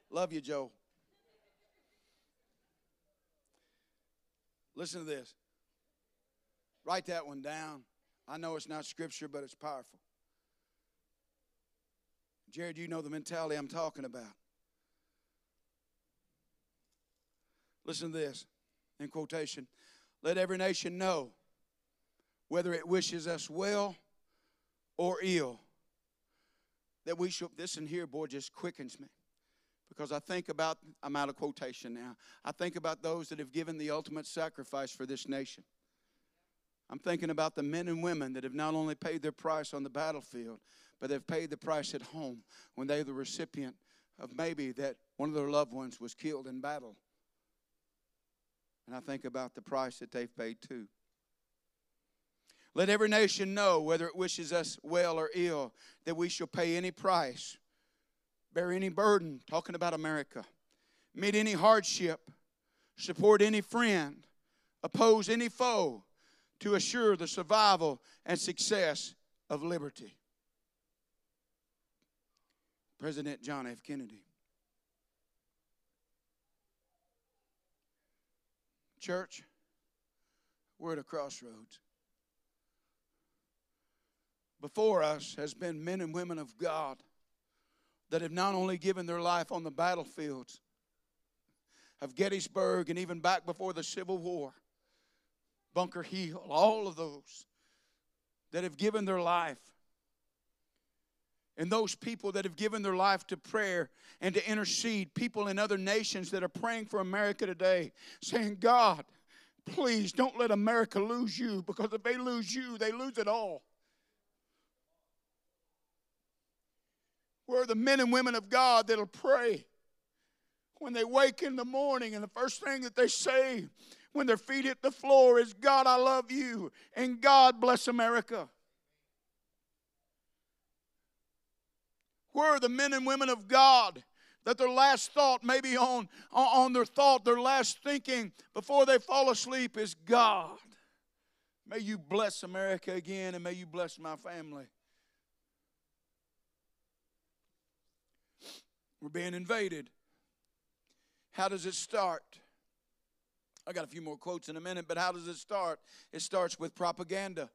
Love you, Joe. Listen to this. Write that one down. I know it's not scripture, but it's powerful. Jared, you know the mentality I'm talking about. Listen to this in quotation. Let every nation know whether it wishes us well or ill that we should. This here, boy, just quickens me because I think about, I'm out of quotation now. I think about those that have given the ultimate sacrifice for this nation. I'm thinking about the men and women that have not only paid their price on the battlefield, but they've paid the price at home when they're the recipient of maybe that one of their loved ones was killed in battle. And I think about the price that they've paid too. Let every nation know, whether it wishes us well or ill, that we shall pay any price bear any burden, talking about America, meet any hardship, support any friend, oppose any foe to assure the survival and success of liberty. President John F. Kennedy. Church, we're at a crossroads. Before us has been men and women of God that have not only given their life on the battlefields of Gettysburg and even back before the Civil War, Bunker Hill, all of those that have given their life. And those people that have given their life to prayer and to intercede, people in other nations that are praying for America today, saying, God, please don't let America lose you because if they lose you, they lose it all. Where are the men and women of God that'll pray when they wake in the morning and the first thing that they say when their feet hit the floor is, God, I love you, and God bless America. Where are the men and women of God that their last thought, maybe on, on their thought, their last thinking before they fall asleep is, God, may you bless America again and may you bless my family. We're being invaded. How does it start? I got a few more quotes in a minute, but how does it start? It starts with propaganda.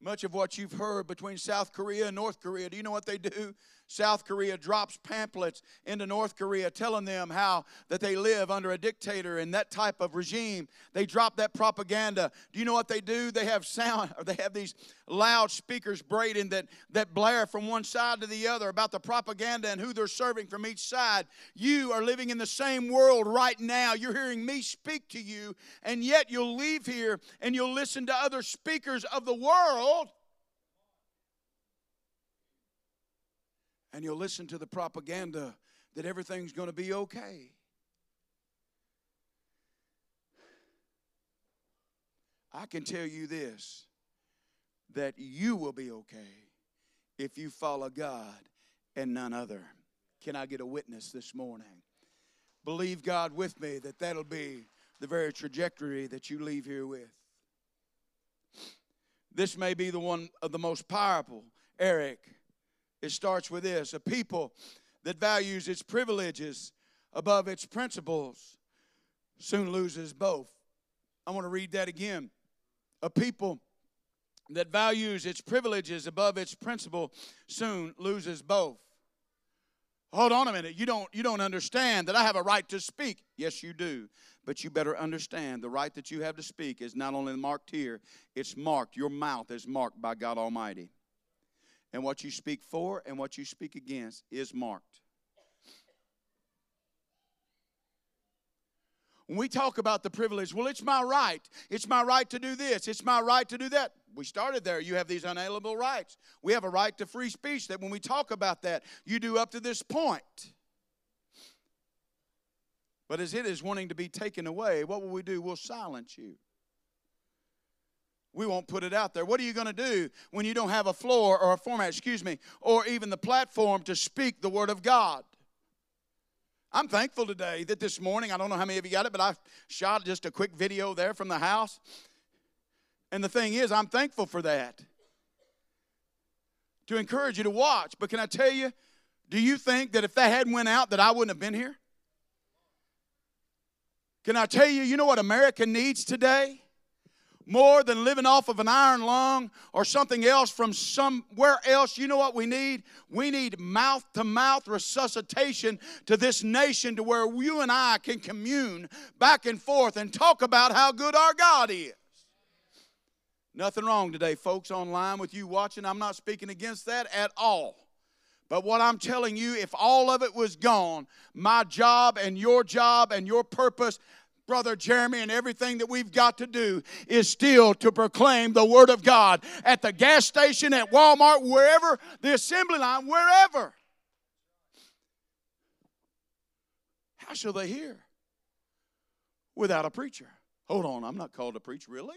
Much of what you've heard between South Korea and North Korea, do you know what they do? South Korea drops pamphlets into North Korea telling them how that they live under a dictator and that type of regime. They drop that propaganda. Do you know what they do? They have sound or they have these loud speakers braiding that, that blare from one side to the other about the propaganda and who they're serving from each side. You are living in the same world right now. You're hearing me speak to you, and yet you'll leave here and you'll listen to other speakers of the world and you'll listen to the propaganda that everything's going to be okay. I can tell you this that you will be okay if you follow God and none other. Can I get a witness this morning? Believe God with me that that'll be the very trajectory that you leave here with. This may be the one of the most powerful, Eric, it starts with this a people that values its privileges above its principles soon loses both. I want to read that again. A people that values its privileges above its principle soon loses both. Hold on a minute. You don't you don't understand that I have a right to speak. Yes, you do. But you better understand the right that you have to speak is not only marked here, it's marked. Your mouth is marked by God Almighty and what you speak for and what you speak against is marked. When we talk about the privilege, well, it's my right. It's my right to do this. It's my right to do that. We started there. You have these unalienable rights. We have a right to free speech that when we talk about that, you do up to this point. But as it is wanting to be taken away, what will we do? We'll silence you. We won't put it out there. What are you going to do when you don't have a floor or a format, excuse me, or even the platform to speak the Word of God? I'm thankful today that this morning, I don't know how many of you got it, but I shot just a quick video there from the house. And the thing is, I'm thankful for that. To encourage you to watch. But can I tell you, do you think that if that hadn't went out that I wouldn't have been here? Can I tell you, you know what America needs today? More than living off of an iron lung or something else from somewhere else. You know what we need? We need mouth to mouth resuscitation to this nation to where you and I can commune back and forth and talk about how good our God is. Nothing wrong today, folks, online with you watching. I'm not speaking against that at all. But what I'm telling you, if all of it was gone, my job and your job and your purpose Brother Jeremy, and everything that we've got to do is still to proclaim the Word of God at the gas station, at Walmart, wherever, the assembly line, wherever. How shall they hear without a preacher? Hold on, I'm not called to preach, really?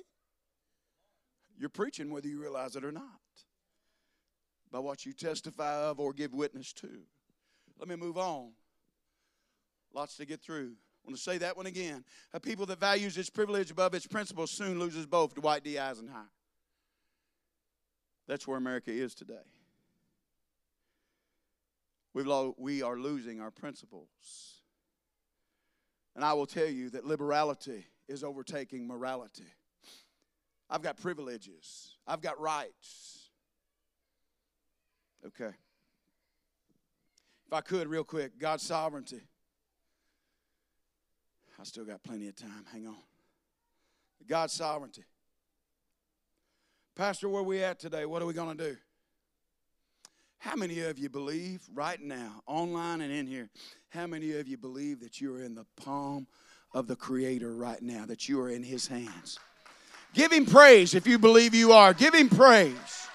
You're preaching whether you realize it or not by what you testify of or give witness to. Let me move on. Lots to get through. I want to say that one again. A people that values its privilege above its principles soon loses both. Dwight D. Eisenhower. That's where America is today. We've lo- we are losing our principles. And I will tell you that liberality is overtaking morality. I've got privileges, I've got rights. Okay. If I could, real quick, God's sovereignty. I still got plenty of time. Hang on. God's sovereignty. Pastor, where we at today? What are we going to do? How many of you believe right now, online and in here, how many of you believe that you are in the palm of the Creator right now, that you are in His hands? Give Him praise if you believe you are. Give Him praise.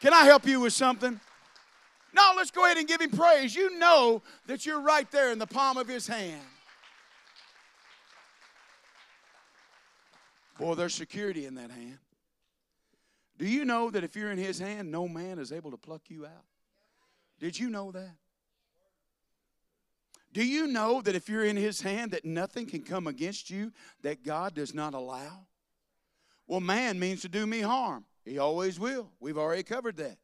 Can I help you with something? No, let's go ahead and give Him praise. You know that you're right there in the palm of His hand. Boy, there's security in that hand. Do you know that if you're in His hand, no man is able to pluck you out? Did you know that? Do you know that if you're in His hand, that nothing can come against you that God does not allow? Well, man means to do me harm. He always will. We've already covered that.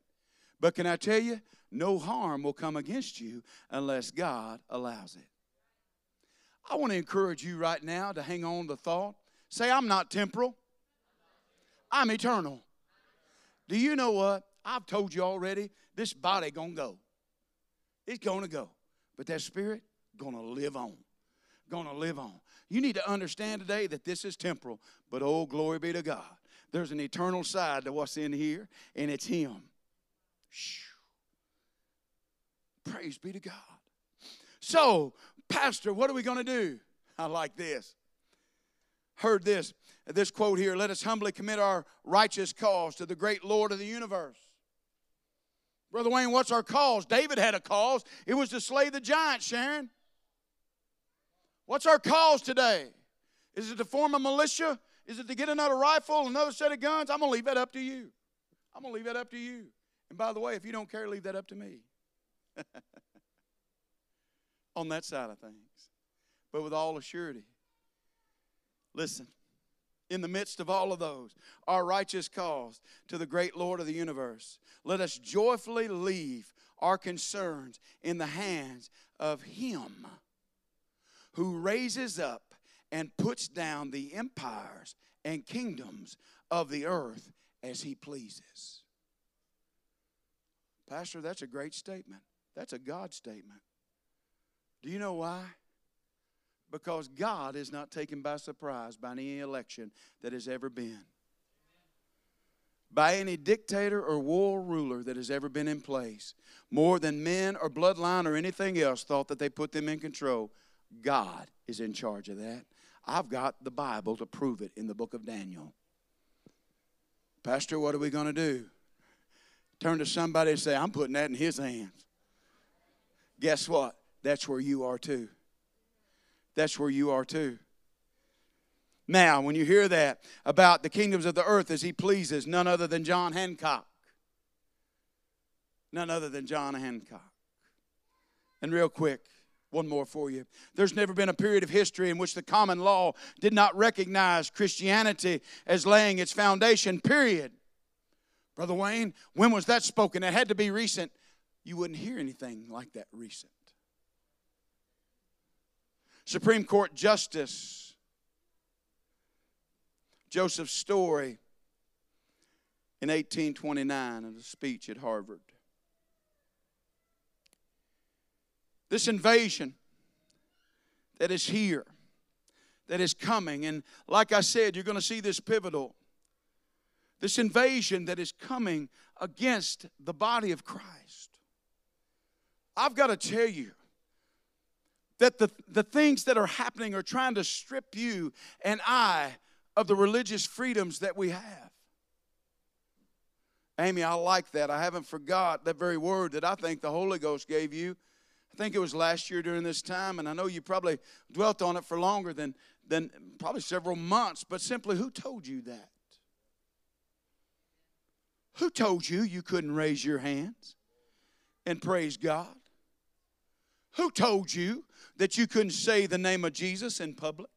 But can I tell you, no harm will come against you unless God allows it. I want to encourage you right now to hang on to the thought. Say, I'm not temporal, I'm eternal. Do you know what? I've told you already, this body gonna go. It's gonna go. But that spirit gonna live on. Gonna live on. You need to understand today that this is temporal, but oh, glory be to God. There's an eternal side to what's in here, and it's Him. Praise be to God. So, Pastor, what are we to do? I like this. Heard this this quote here let us humbly commit our righteous cause to the great Lord of the universe. Brother Wayne, what's our cause? David had a cause. It was to slay the giant, Sharon. What's our cause today? Is it to form a militia? Is it to get another rifle, another set of guns? I'm going to leave that up to you. I'm going to leave that up to you. And by the way, if you don't care, leave that up to me. On that side of things. But with all assurity, listen, in the midst of all of those, our righteous cause to the great Lord of the universe. Let us joyfully leave our concerns in the hands of Him who raises up and puts down the empires and kingdoms of the earth as He pleases. Pastor, that's a great statement. That's a God statement. Do you know why? Because God is not taken by surprise by any election that has ever been. By any dictator or war ruler that has ever been in place, more than men or bloodline or anything else thought that they put them in control, God is in charge of that. I've got the Bible to prove it in the book of Daniel. Pastor, what are we going to do? Turn to somebody and say, I'm putting that in his hands. Guess what? That's where you are too that's where you are too. Now, when you hear that about the kingdoms of the earth as he pleases, none other than John Hancock. None other than John Hancock. And real quick, one more for you. There's never been a period of history in which the common law did not recognize Christianity as laying its foundation, period. Brother Wayne, when was that spoken? It had to be recent. You wouldn't hear anything like that recent. Supreme Court Justice Joseph Story in 1829 in a speech at Harvard. This invasion that is here, that is coming, and like I said, you're going to see this pivotal. This invasion that is coming against the body of Christ. I've got to tell you, that the, the things that are happening are trying to strip you and I of the religious freedoms that we have. Amy, I like that. I haven't forgot that very word that I think the Holy Ghost gave you. I think it was last year during this time, and I know you probably dwelt on it for longer than, than probably several months, but simply, who told you that? Who told you you couldn't raise your hands and praise God? Who told you that you couldn't say the name of Jesus in public?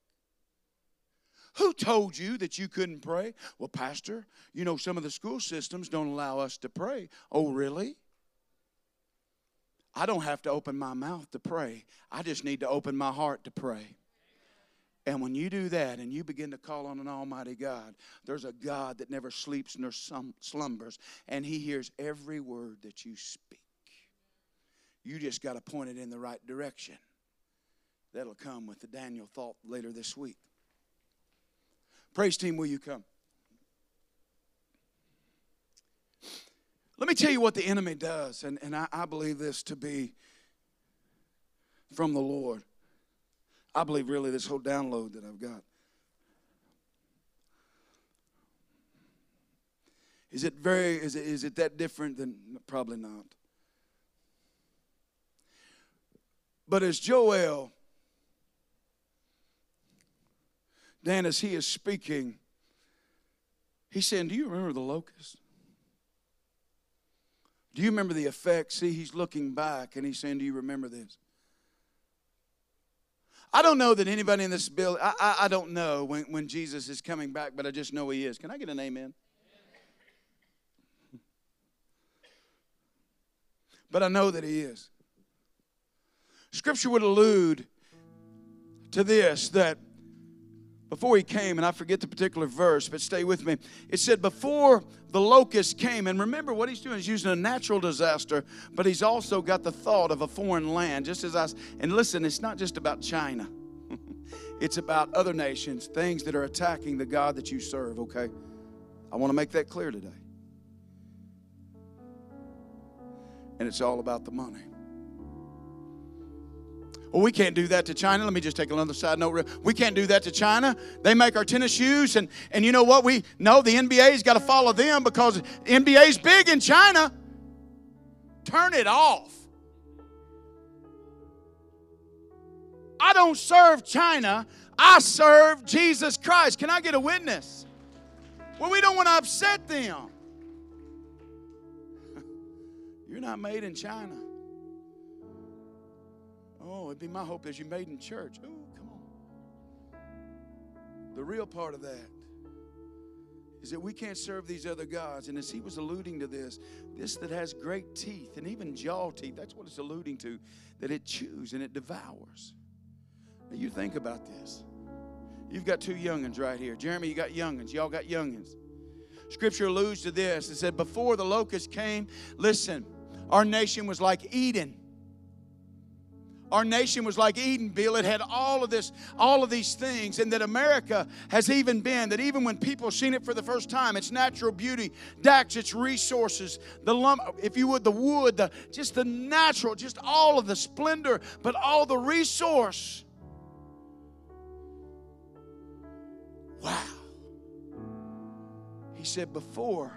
Who told you that you couldn't pray? Well, Pastor, you know, some of the school systems don't allow us to pray. Oh, really? I don't have to open my mouth to pray. I just need to open my heart to pray. And when you do that and you begin to call on an Almighty God, there's a God that never sleeps nor slumbers, and He hears every word that you speak. You just got to point it in the right direction. That'll come with the Daniel thought later this week. Praise team, will you come? Let me tell you what the enemy does, and, and I, I believe this to be from the Lord. I believe really this whole download that I've got. Is it very is it, is it that different than probably not. But as Joel Dan as he is speaking he's saying, "Do you remember the locust?" Do you remember the effect? See, he's looking back and he's saying, Do you remember this? I don't know that anybody in this building, I, I, I, don't know when, when Jesus is coming back, but I just know he is. Can I get an amen? But I know that he is. Scripture would allude to this that before he came, and I forget the particular verse, but stay with me. It said, Before the locust came, and remember what he's doing, he's using a natural disaster, but he's also got the thought of a foreign land. Just as I, and listen, it's not just about China, it's about other nations, things that are attacking the God that you serve, okay? I want to make that clear today. And it's all about the money. Well, we can't do that to China. Let me just take another side note. We can't do that to China. They make our tennis shoes, and, and you know what? We know the NBA's got to follow them because NBA's big in China. Turn it off. I don't serve China. I serve Jesus Christ. Can I get a witness? Well, we don't want to upset them. You're not made in China. Oh, it'd be my hope as you made in church. Oh, come on. The real part of that is that we can't serve these other gods. And as he was alluding to this, this that has great teeth and even jaw teeth, that's what it's alluding to, that it chews and it devours. Now you think about this. You've got two youngins right here. Jeremy, you got youngins. Y'all got youngins. Scripture alludes to this. It said, Before the locust came, listen, our nation was like Eden our nation was like Eden, Bill. It had all of this, all of these things, and that America has even been that even when people seen it for the first time, its natural beauty, Dax, its resources, the lump, if you would, the wood, the just the natural, just all of the splendor, but all the resource. Wow. He said before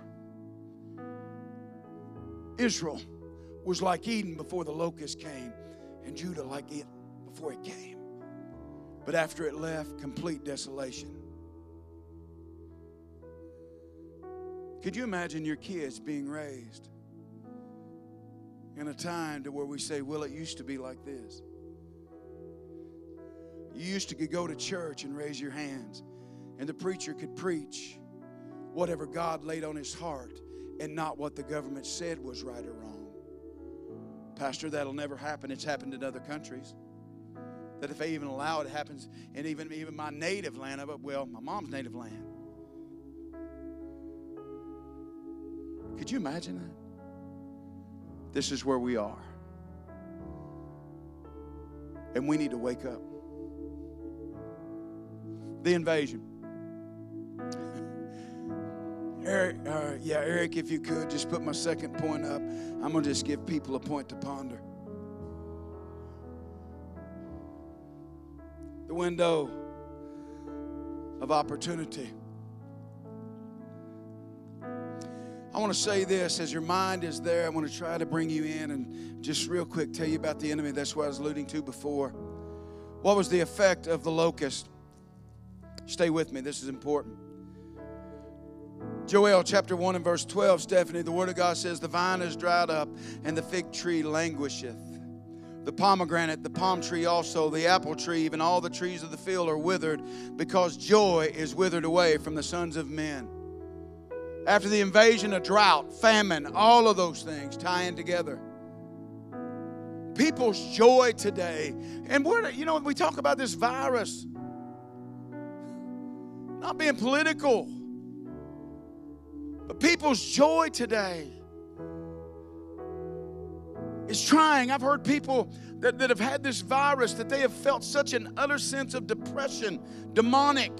Israel was like Eden before the locust came and Judah like it before it came. But after it left, complete desolation. Could you imagine your kids being raised in a time to where we say, well, it used to be like this? You used to go to church and raise your hands, and the preacher could preach whatever God laid on his heart and not what the government said was right or wrong. Pastor, that'll never happen. It's happened in other countries. That if they even allow it, it happens in even, even my native land of it, well, my mom's native land. Could you imagine that? This is where we are. And we need to wake up. The invasion. Eric, uh, yeah, Eric, if you could just put my second point up. I'm going to just give people a point to ponder. The window of opportunity. I want to say this as your mind is there. I want to try to bring you in and just real quick tell you about the enemy. That's what I was alluding to before. What was the effect of the locust? Stay with me, this is important. Joel chapter 1 and verse 12, Stephanie, the word of God says, The vine is dried up and the fig tree languisheth. The pomegranate, the palm tree also, the apple tree, even all the trees of the field are withered because joy is withered away from the sons of men. After the invasion of drought, famine, all of those things in together. People's joy today, and we're, you know, we talk about this virus, not being political but people's joy today is trying. I've heard people that, that have had this virus that they have felt such an utter sense of depression, demonic,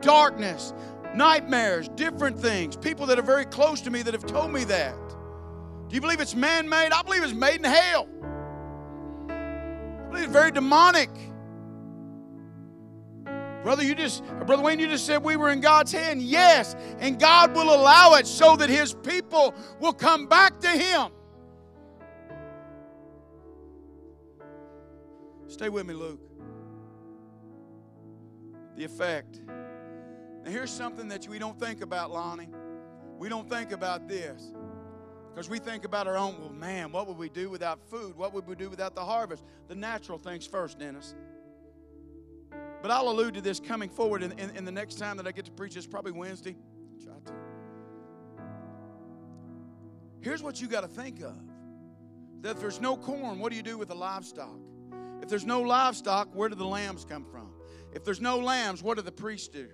darkness, nightmares, different things. People that are very close to me that have told me that. Do you believe it's man made? I believe it's made in hell. I believe it's very demonic. Brother, you just, Brother Wayne, you just said we were in God's hand. Yes, and God will allow it so that His people will come back to Him. Stay with me, Luke. The effect. Now, here's something that we don't think about, Lonnie. We don't think about this. Because we think about our own, well, man, what would we do without food? What would we do without the harvest? The natural things first, Dennis. But I'll allude to this coming forward in, in, in the next time that I get to preach. It's probably Wednesday. Try to. Here's what you got to think of that if there's no corn, what do you do with the livestock? If there's no livestock, where do the lambs come from? If there's no lambs, what do the priests do?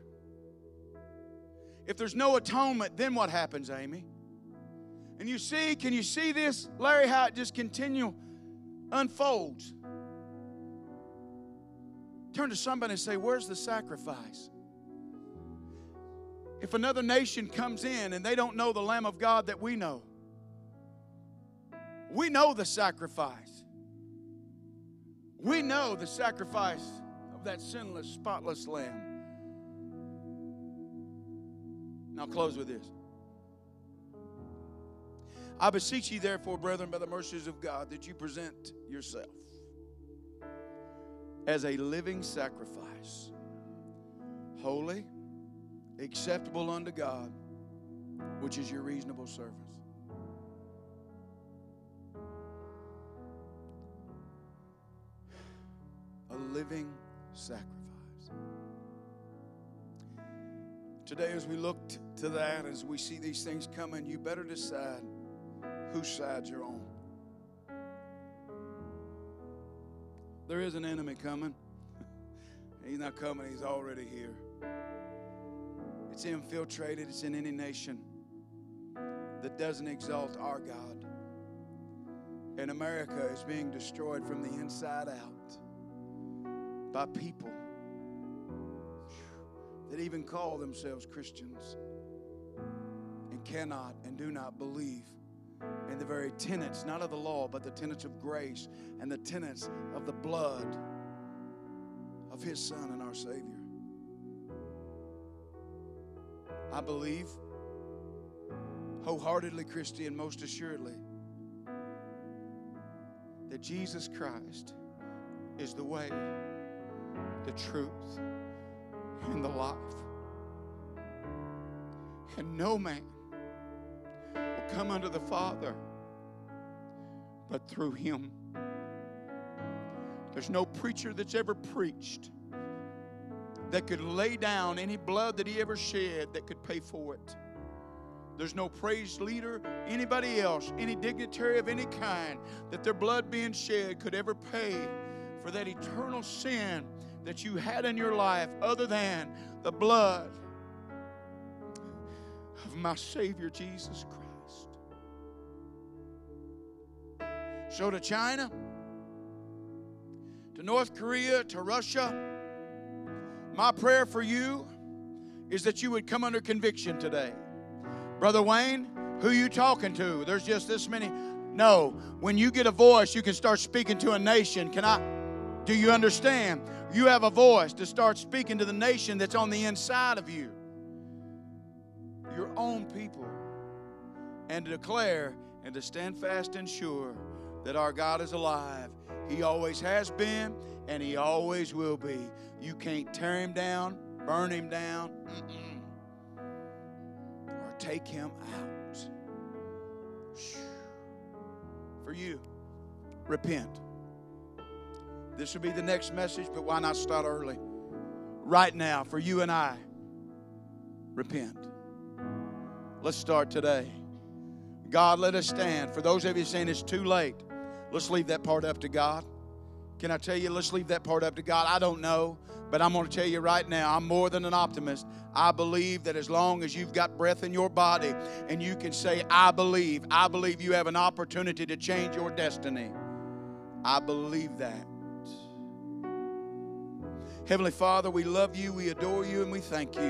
If there's no atonement, then what happens, Amy? And you see, can you see this, Larry, how it just continue unfolds? Turn to somebody and say, Where's the sacrifice? If another nation comes in and they don't know the Lamb of God that we know, we know the sacrifice. We know the sacrifice of that sinless, spotless Lamb. Now, I'll close with this. I beseech you, therefore, brethren, by the mercies of God, that you present yourself as a living sacrifice, holy, acceptable unto God, which is your reasonable service. A living sacrifice. Today, as we look to that, as we see these things coming, you better decide whose side you're on. There is an enemy coming. He's not coming, he's already here. It's infiltrated, it's in any nation that doesn't exalt our God. And America is being destroyed from the inside out by people that even call themselves Christians and cannot and do not believe and the very tenets, not of the law, but the tenets of grace and the tenets of the blood of His Son and our Savior. I believe wholeheartedly, Christy, and most assuredly, that Jesus Christ is the way, the truth, and the life. And no man come unto the Father but through Him. There's no preacher that's ever preached that could lay down any blood that he ever shed that could pay for it. There's no praise leader, anybody else, any dignitary of any kind that their blood being shed could ever pay for that eternal sin that you had in your life other than the blood of my Savior Jesus Christ. So to China, to North Korea, to Russia, my prayer for you is that you would come under conviction today. Brother Wayne, who you talking to? There's just this many. No, when you get a voice, you can start speaking to a nation. Can I? Do you understand? You have a voice to start speaking to the nation that's on the inside of you, your own people, and to declare and to stand fast and sure that our God is alive. He always has been, and He always will be. You can't tear Him down, burn Him down, or take Him out. For you, repent. This will be the next message, but why not start early? Right now, for you and I, repent. Let's start today. God, let us stand. For those of you saying it's too late, Let's leave that part up to God. Can I tell you, let's leave that part up to God? I don't know, but I'm going to tell you right now, I'm more than an optimist. I believe that as long as you've got breath in your body and you can say, I believe, I believe you have an opportunity to change your destiny. I believe that. Heavenly Father, we love you, we adore you, and we thank you.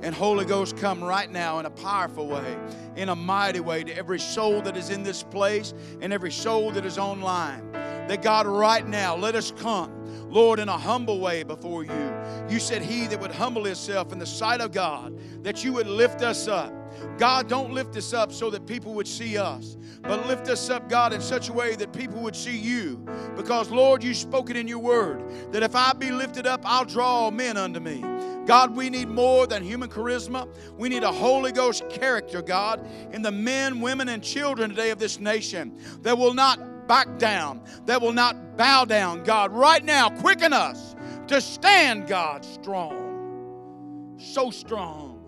And Holy Ghost, come right now in a powerful way, in a mighty way to every soul that is in this place and every soul that is online. That God, right now, let us come, Lord, in a humble way before you. You said, He that would humble himself in the sight of God, that you would lift us up. God, don't lift us up so that people would see us, but lift us up, God, in such a way that people would see you. Because, Lord, you spoke it in your word that if I be lifted up, I'll draw men unto me. God, we need more than human charisma. We need a Holy Ghost character, God, in the men, women, and children today of this nation that will not back down, that will not bow down. God, right now, quicken us to stand, God, strong. So strong.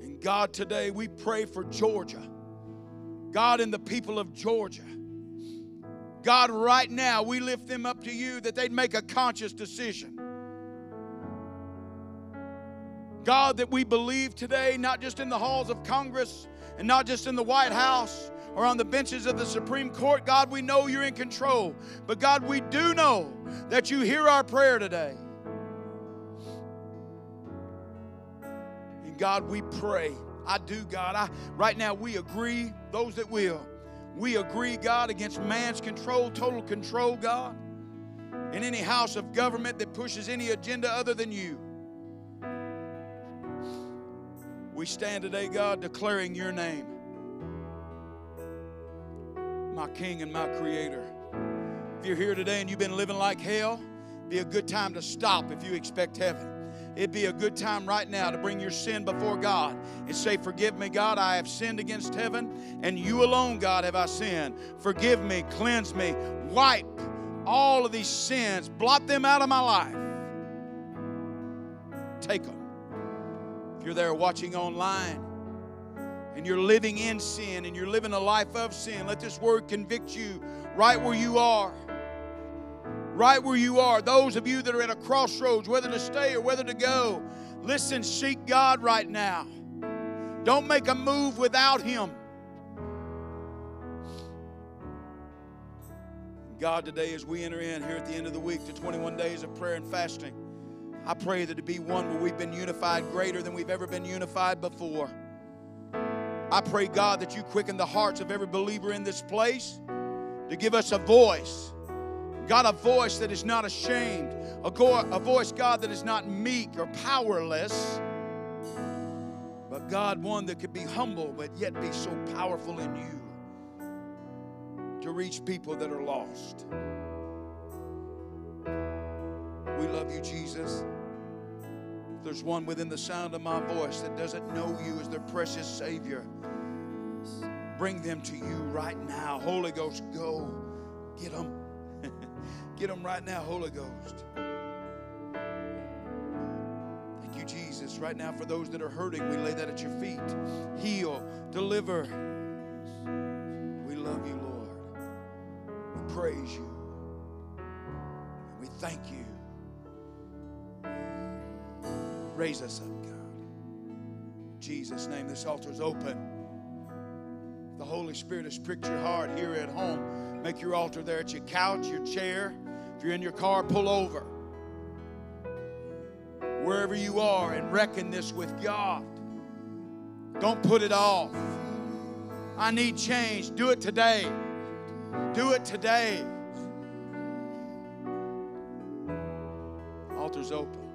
And God, today we pray for Georgia. God, and the people of Georgia. God, right now, we lift them up to you that they'd make a conscious decision. God, that we believe today, not just in the halls of Congress and not just in the White House or on the benches of the Supreme Court. God, we know you're in control. But God, we do know that you hear our prayer today. And God, we pray. I do, God. I right now we agree, those that will. We agree, God, against man's control, total control, God, in any house of government that pushes any agenda other than you. We stand today, God, declaring your name, my King and my Creator. If you're here today and you've been living like hell, be a good time to stop if you expect heaven. It'd be a good time right now to bring your sin before God and say, Forgive me, God, I have sinned against heaven, and you alone, God, have I sinned. Forgive me, cleanse me, wipe all of these sins, blot them out of my life. Take them. If you're there watching online and you're living in sin and you're living a life of sin, let this word convict you right where you are. Right where you are. Those of you that are at a crossroads, whether to stay or whether to go, listen, seek God right now. Don't make a move without Him. God, today as we enter in here at the end of the week to 21 days of prayer and fasting, I pray that it be one where we've been unified greater than we've ever been unified before. I pray, God, that you quicken the hearts of every believer in this place to give us a voice. God, a voice that is not ashamed, a, go- a voice, God, that is not meek or powerless, but God, one that could be humble but yet be so powerful in you to reach people that are lost. We love you, Jesus. There's one within the sound of my voice that doesn't know you as their precious Savior, bring them to you right now. Holy Ghost, go. Get them. Get them right now, Holy Ghost. Thank you, Jesus. Right now, for those that are hurting, we lay that at your feet. Heal, deliver. We love you, Lord. We praise you. We thank you. Raise us up, God. In Jesus' name, this altar is open. The Holy Spirit has pricked your heart here at home. Make your altar there at your couch, your chair. If you're in your car, pull over. Wherever you are, and reckon this with God. Don't put it off. I need change. Do it today. Do it today. Altar's open.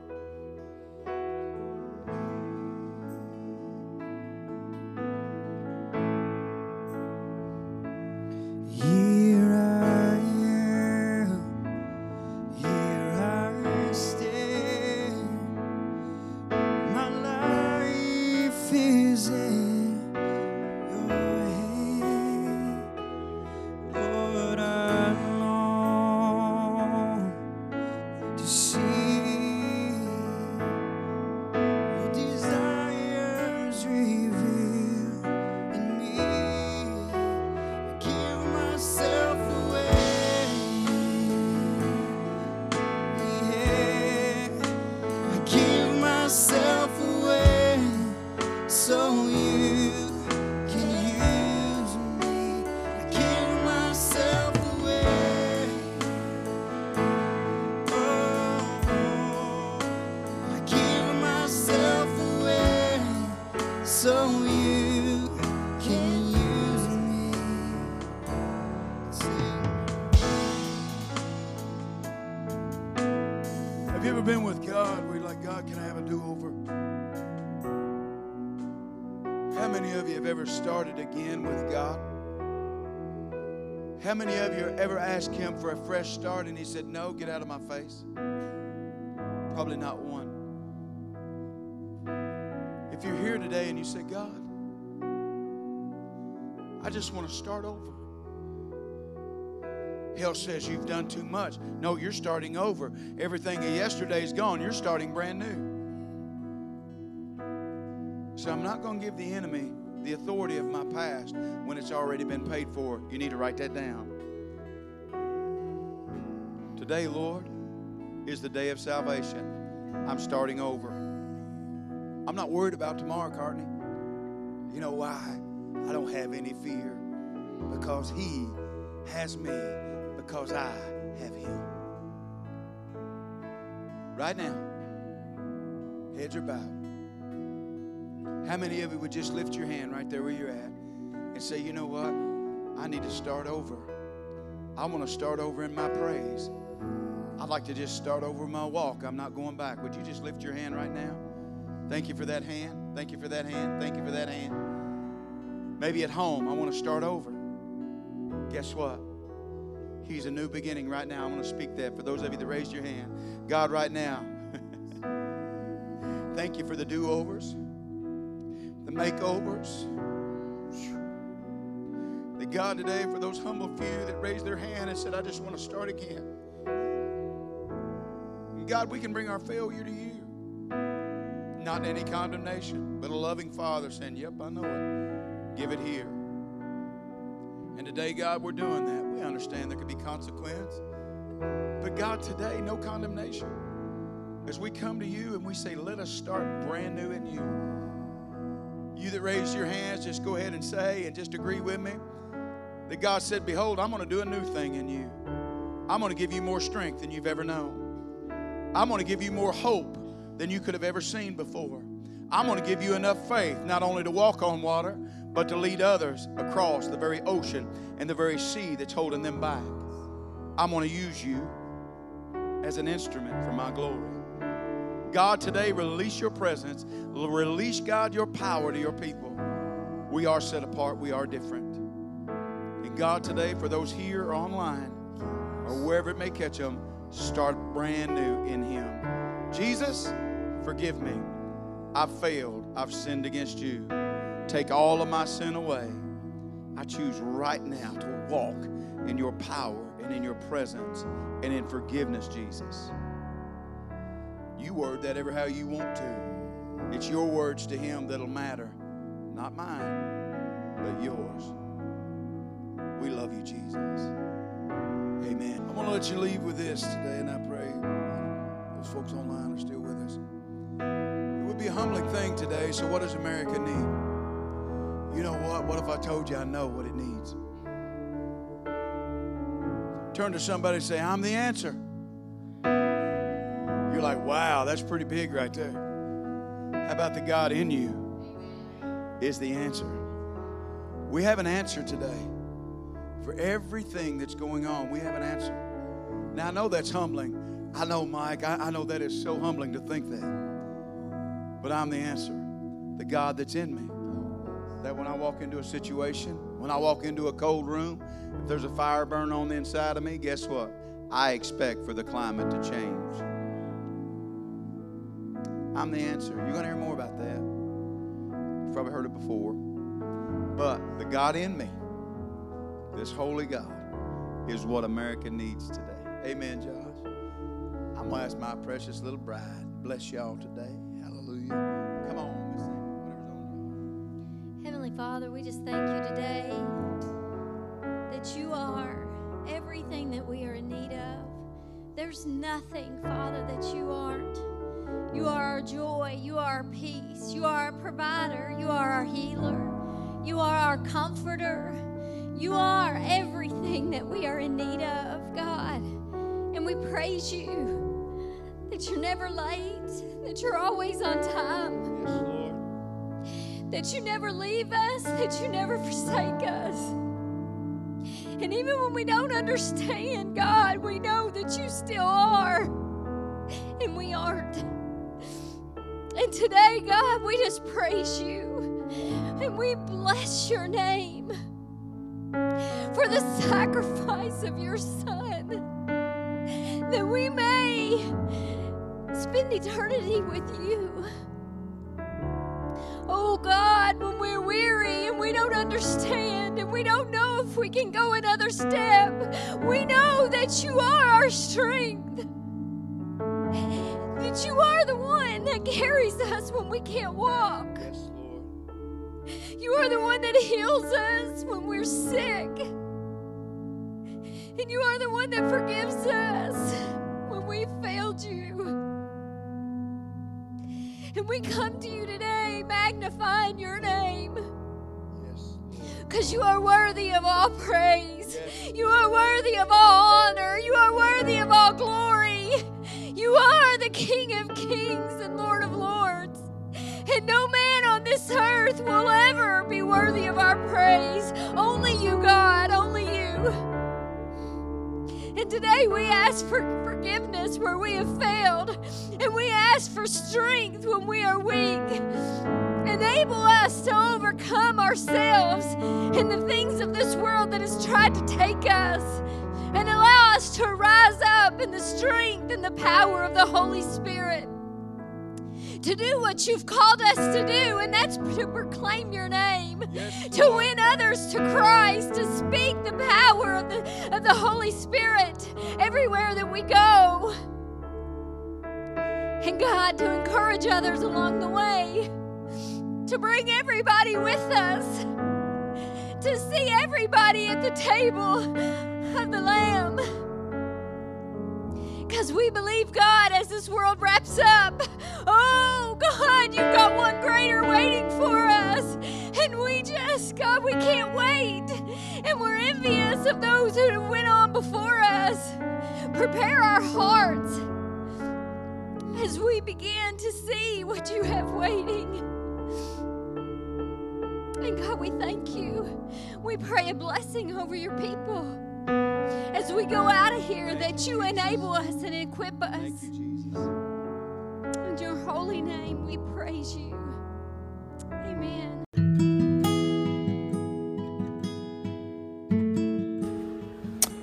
For a fresh start and He said, No, get out of my face? Probably not one. If you're here today and you say, God, I just want to start over. Hell says you've done too much. No, you're starting over. Everything of yesterday is gone. You're starting brand new. So I'm not going to give the enemy the authority of my past when it's already been paid for. You need to write that down. Today, Lord, is the day of salvation. I'm starting over. I'm not worried about tomorrow, Courtney. You know why? I don't have any fear because He has me, because I have Him. Right now, heads are bowed. How many of you would just lift your hand right there where you're at and say, you know what? I need to start over. I want to start over in my praise. I'd like to just start over my walk. I'm not going back. Would you just lift your hand right now? Thank you for that hand. Thank you for that hand. Thank you for that hand. Maybe at home, I want to start over. Guess what? He's a new beginning right now. I'm going to speak that for those of you that raised your hand. God, right now, thank you for the do overs, the makeovers. The God today, for those humble few that raised their hand and said, I just want to start again. And God, we can bring our failure to you. Not any condemnation, but a loving Father saying, Yep, I know it. Give it here. And today, God, we're doing that. We understand there could be consequence. But God, today, no condemnation. As we come to you and we say, Let us start brand new in you. You that raised your hands, just go ahead and say and just agree with me that God said, Behold, I'm going to do a new thing in you. I'm going to give you more strength than you've ever known. I'm going to give you more hope than you could have ever seen before. I'm going to give you enough faith not only to walk on water, but to lead others across the very ocean and the very sea that's holding them back. I'm going to use you as an instrument for my glory. God, today, release your presence. Release, God, your power to your people. We are set apart, we are different. And God, today, for those here or online or wherever it may catch them, start brand new in Him. Jesus, forgive me. I've failed. I've sinned against you. Take all of my sin away. I choose right now to walk in your power and in your presence and in forgiveness, Jesus. You word that ever how you want to. It's your words to Him that'll matter, not mine, but yours. We love you, Jesus. Let you leave with this today, and I pray those folks online are still with us. It would be a humbling thing today, so what does America need? You know what? What if I told you I know what it needs? Turn to somebody and say, I'm the answer. You're like, wow, that's pretty big right there. How about the God in you is the answer? We have an answer today. For everything that's going on, we have an answer. Now, I know that's humbling. I know, Mike, I, I know that is so humbling to think that. But I'm the answer. The God that's in me. That when I walk into a situation, when I walk into a cold room, if there's a fire burn on the inside of me, guess what? I expect for the climate to change. I'm the answer. You're going to hear more about that. You've probably heard it before. But the God in me, this holy God, is what America needs today. Amen, Josh. I'm going to ask my precious little bride, bless y'all today. Hallelujah. Come on, Miss whatever's on your Heavenly Father, we just thank you today that you are everything that we are in need of. There's nothing, Father, that you aren't. You are our joy. You are our peace. You are our provider. You are our healer. You are our comforter. You are everything that we are in need of. And we praise you that you're never late, that you're always on time Yes, Lord. that you never leave us, that you never forsake us. And even when we don't understand, God, we know that you still are. and we aren't. And today, God, we just praise you and we bless your name for the sacrifice of your Son that we may spend eternity with you. Oh God, when we're weary and we don't understand and we don't know if we can go another step, we know that you are our strength. That you are the one that carries us when we can't walk. Yes, Lord. You are the one that heals us when we're sick. And you are the one that forgives us when we failed you. And we come to you today magnifying your name Yes, because you are worthy of all praise. Yes. You are worthy of all honor. You are worthy of all glory. You are the King of kings and Lord of lords. And no man on this earth will ever be worthy of our praise. Only you, God, only you. And today we ask for forgiveness where we have failed. And we ask for strength when we are weak. Enable us to overcome ourselves and the things of this world that has tried to take us. And allow us to rise up in the strength and the power of the Holy Spirit. To do what you've called us to do, and that's to proclaim your name Yes, to win others to Christ, to speak the power of the, of the Holy Spirit everywhere that we go. And God, to encourage others along the way, to bring everybody with us, to see everybody at the table of the Lamb. Because we believe, God, as this world wraps up, oh, God, you've got one greater waiting for us. And we just, God, we can't wait. And we're envious of those who went on before us. Prepare our hearts as we begin to see what you have waiting. And God, we thank you. We pray a blessing over your people as we go out of here that you enable us and equip us. Thank you, Jesus. In your holy name, we praise you. Amen.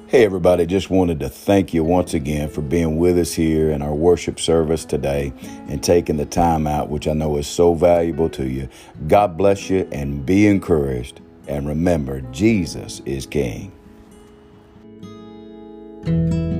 Hey, everybody, just wanted to thank you once again for being with us here in our worship service today and taking the time out, which I know is so valuable to you. God bless you and be encouraged. And remember, Jesus is King. Thank you.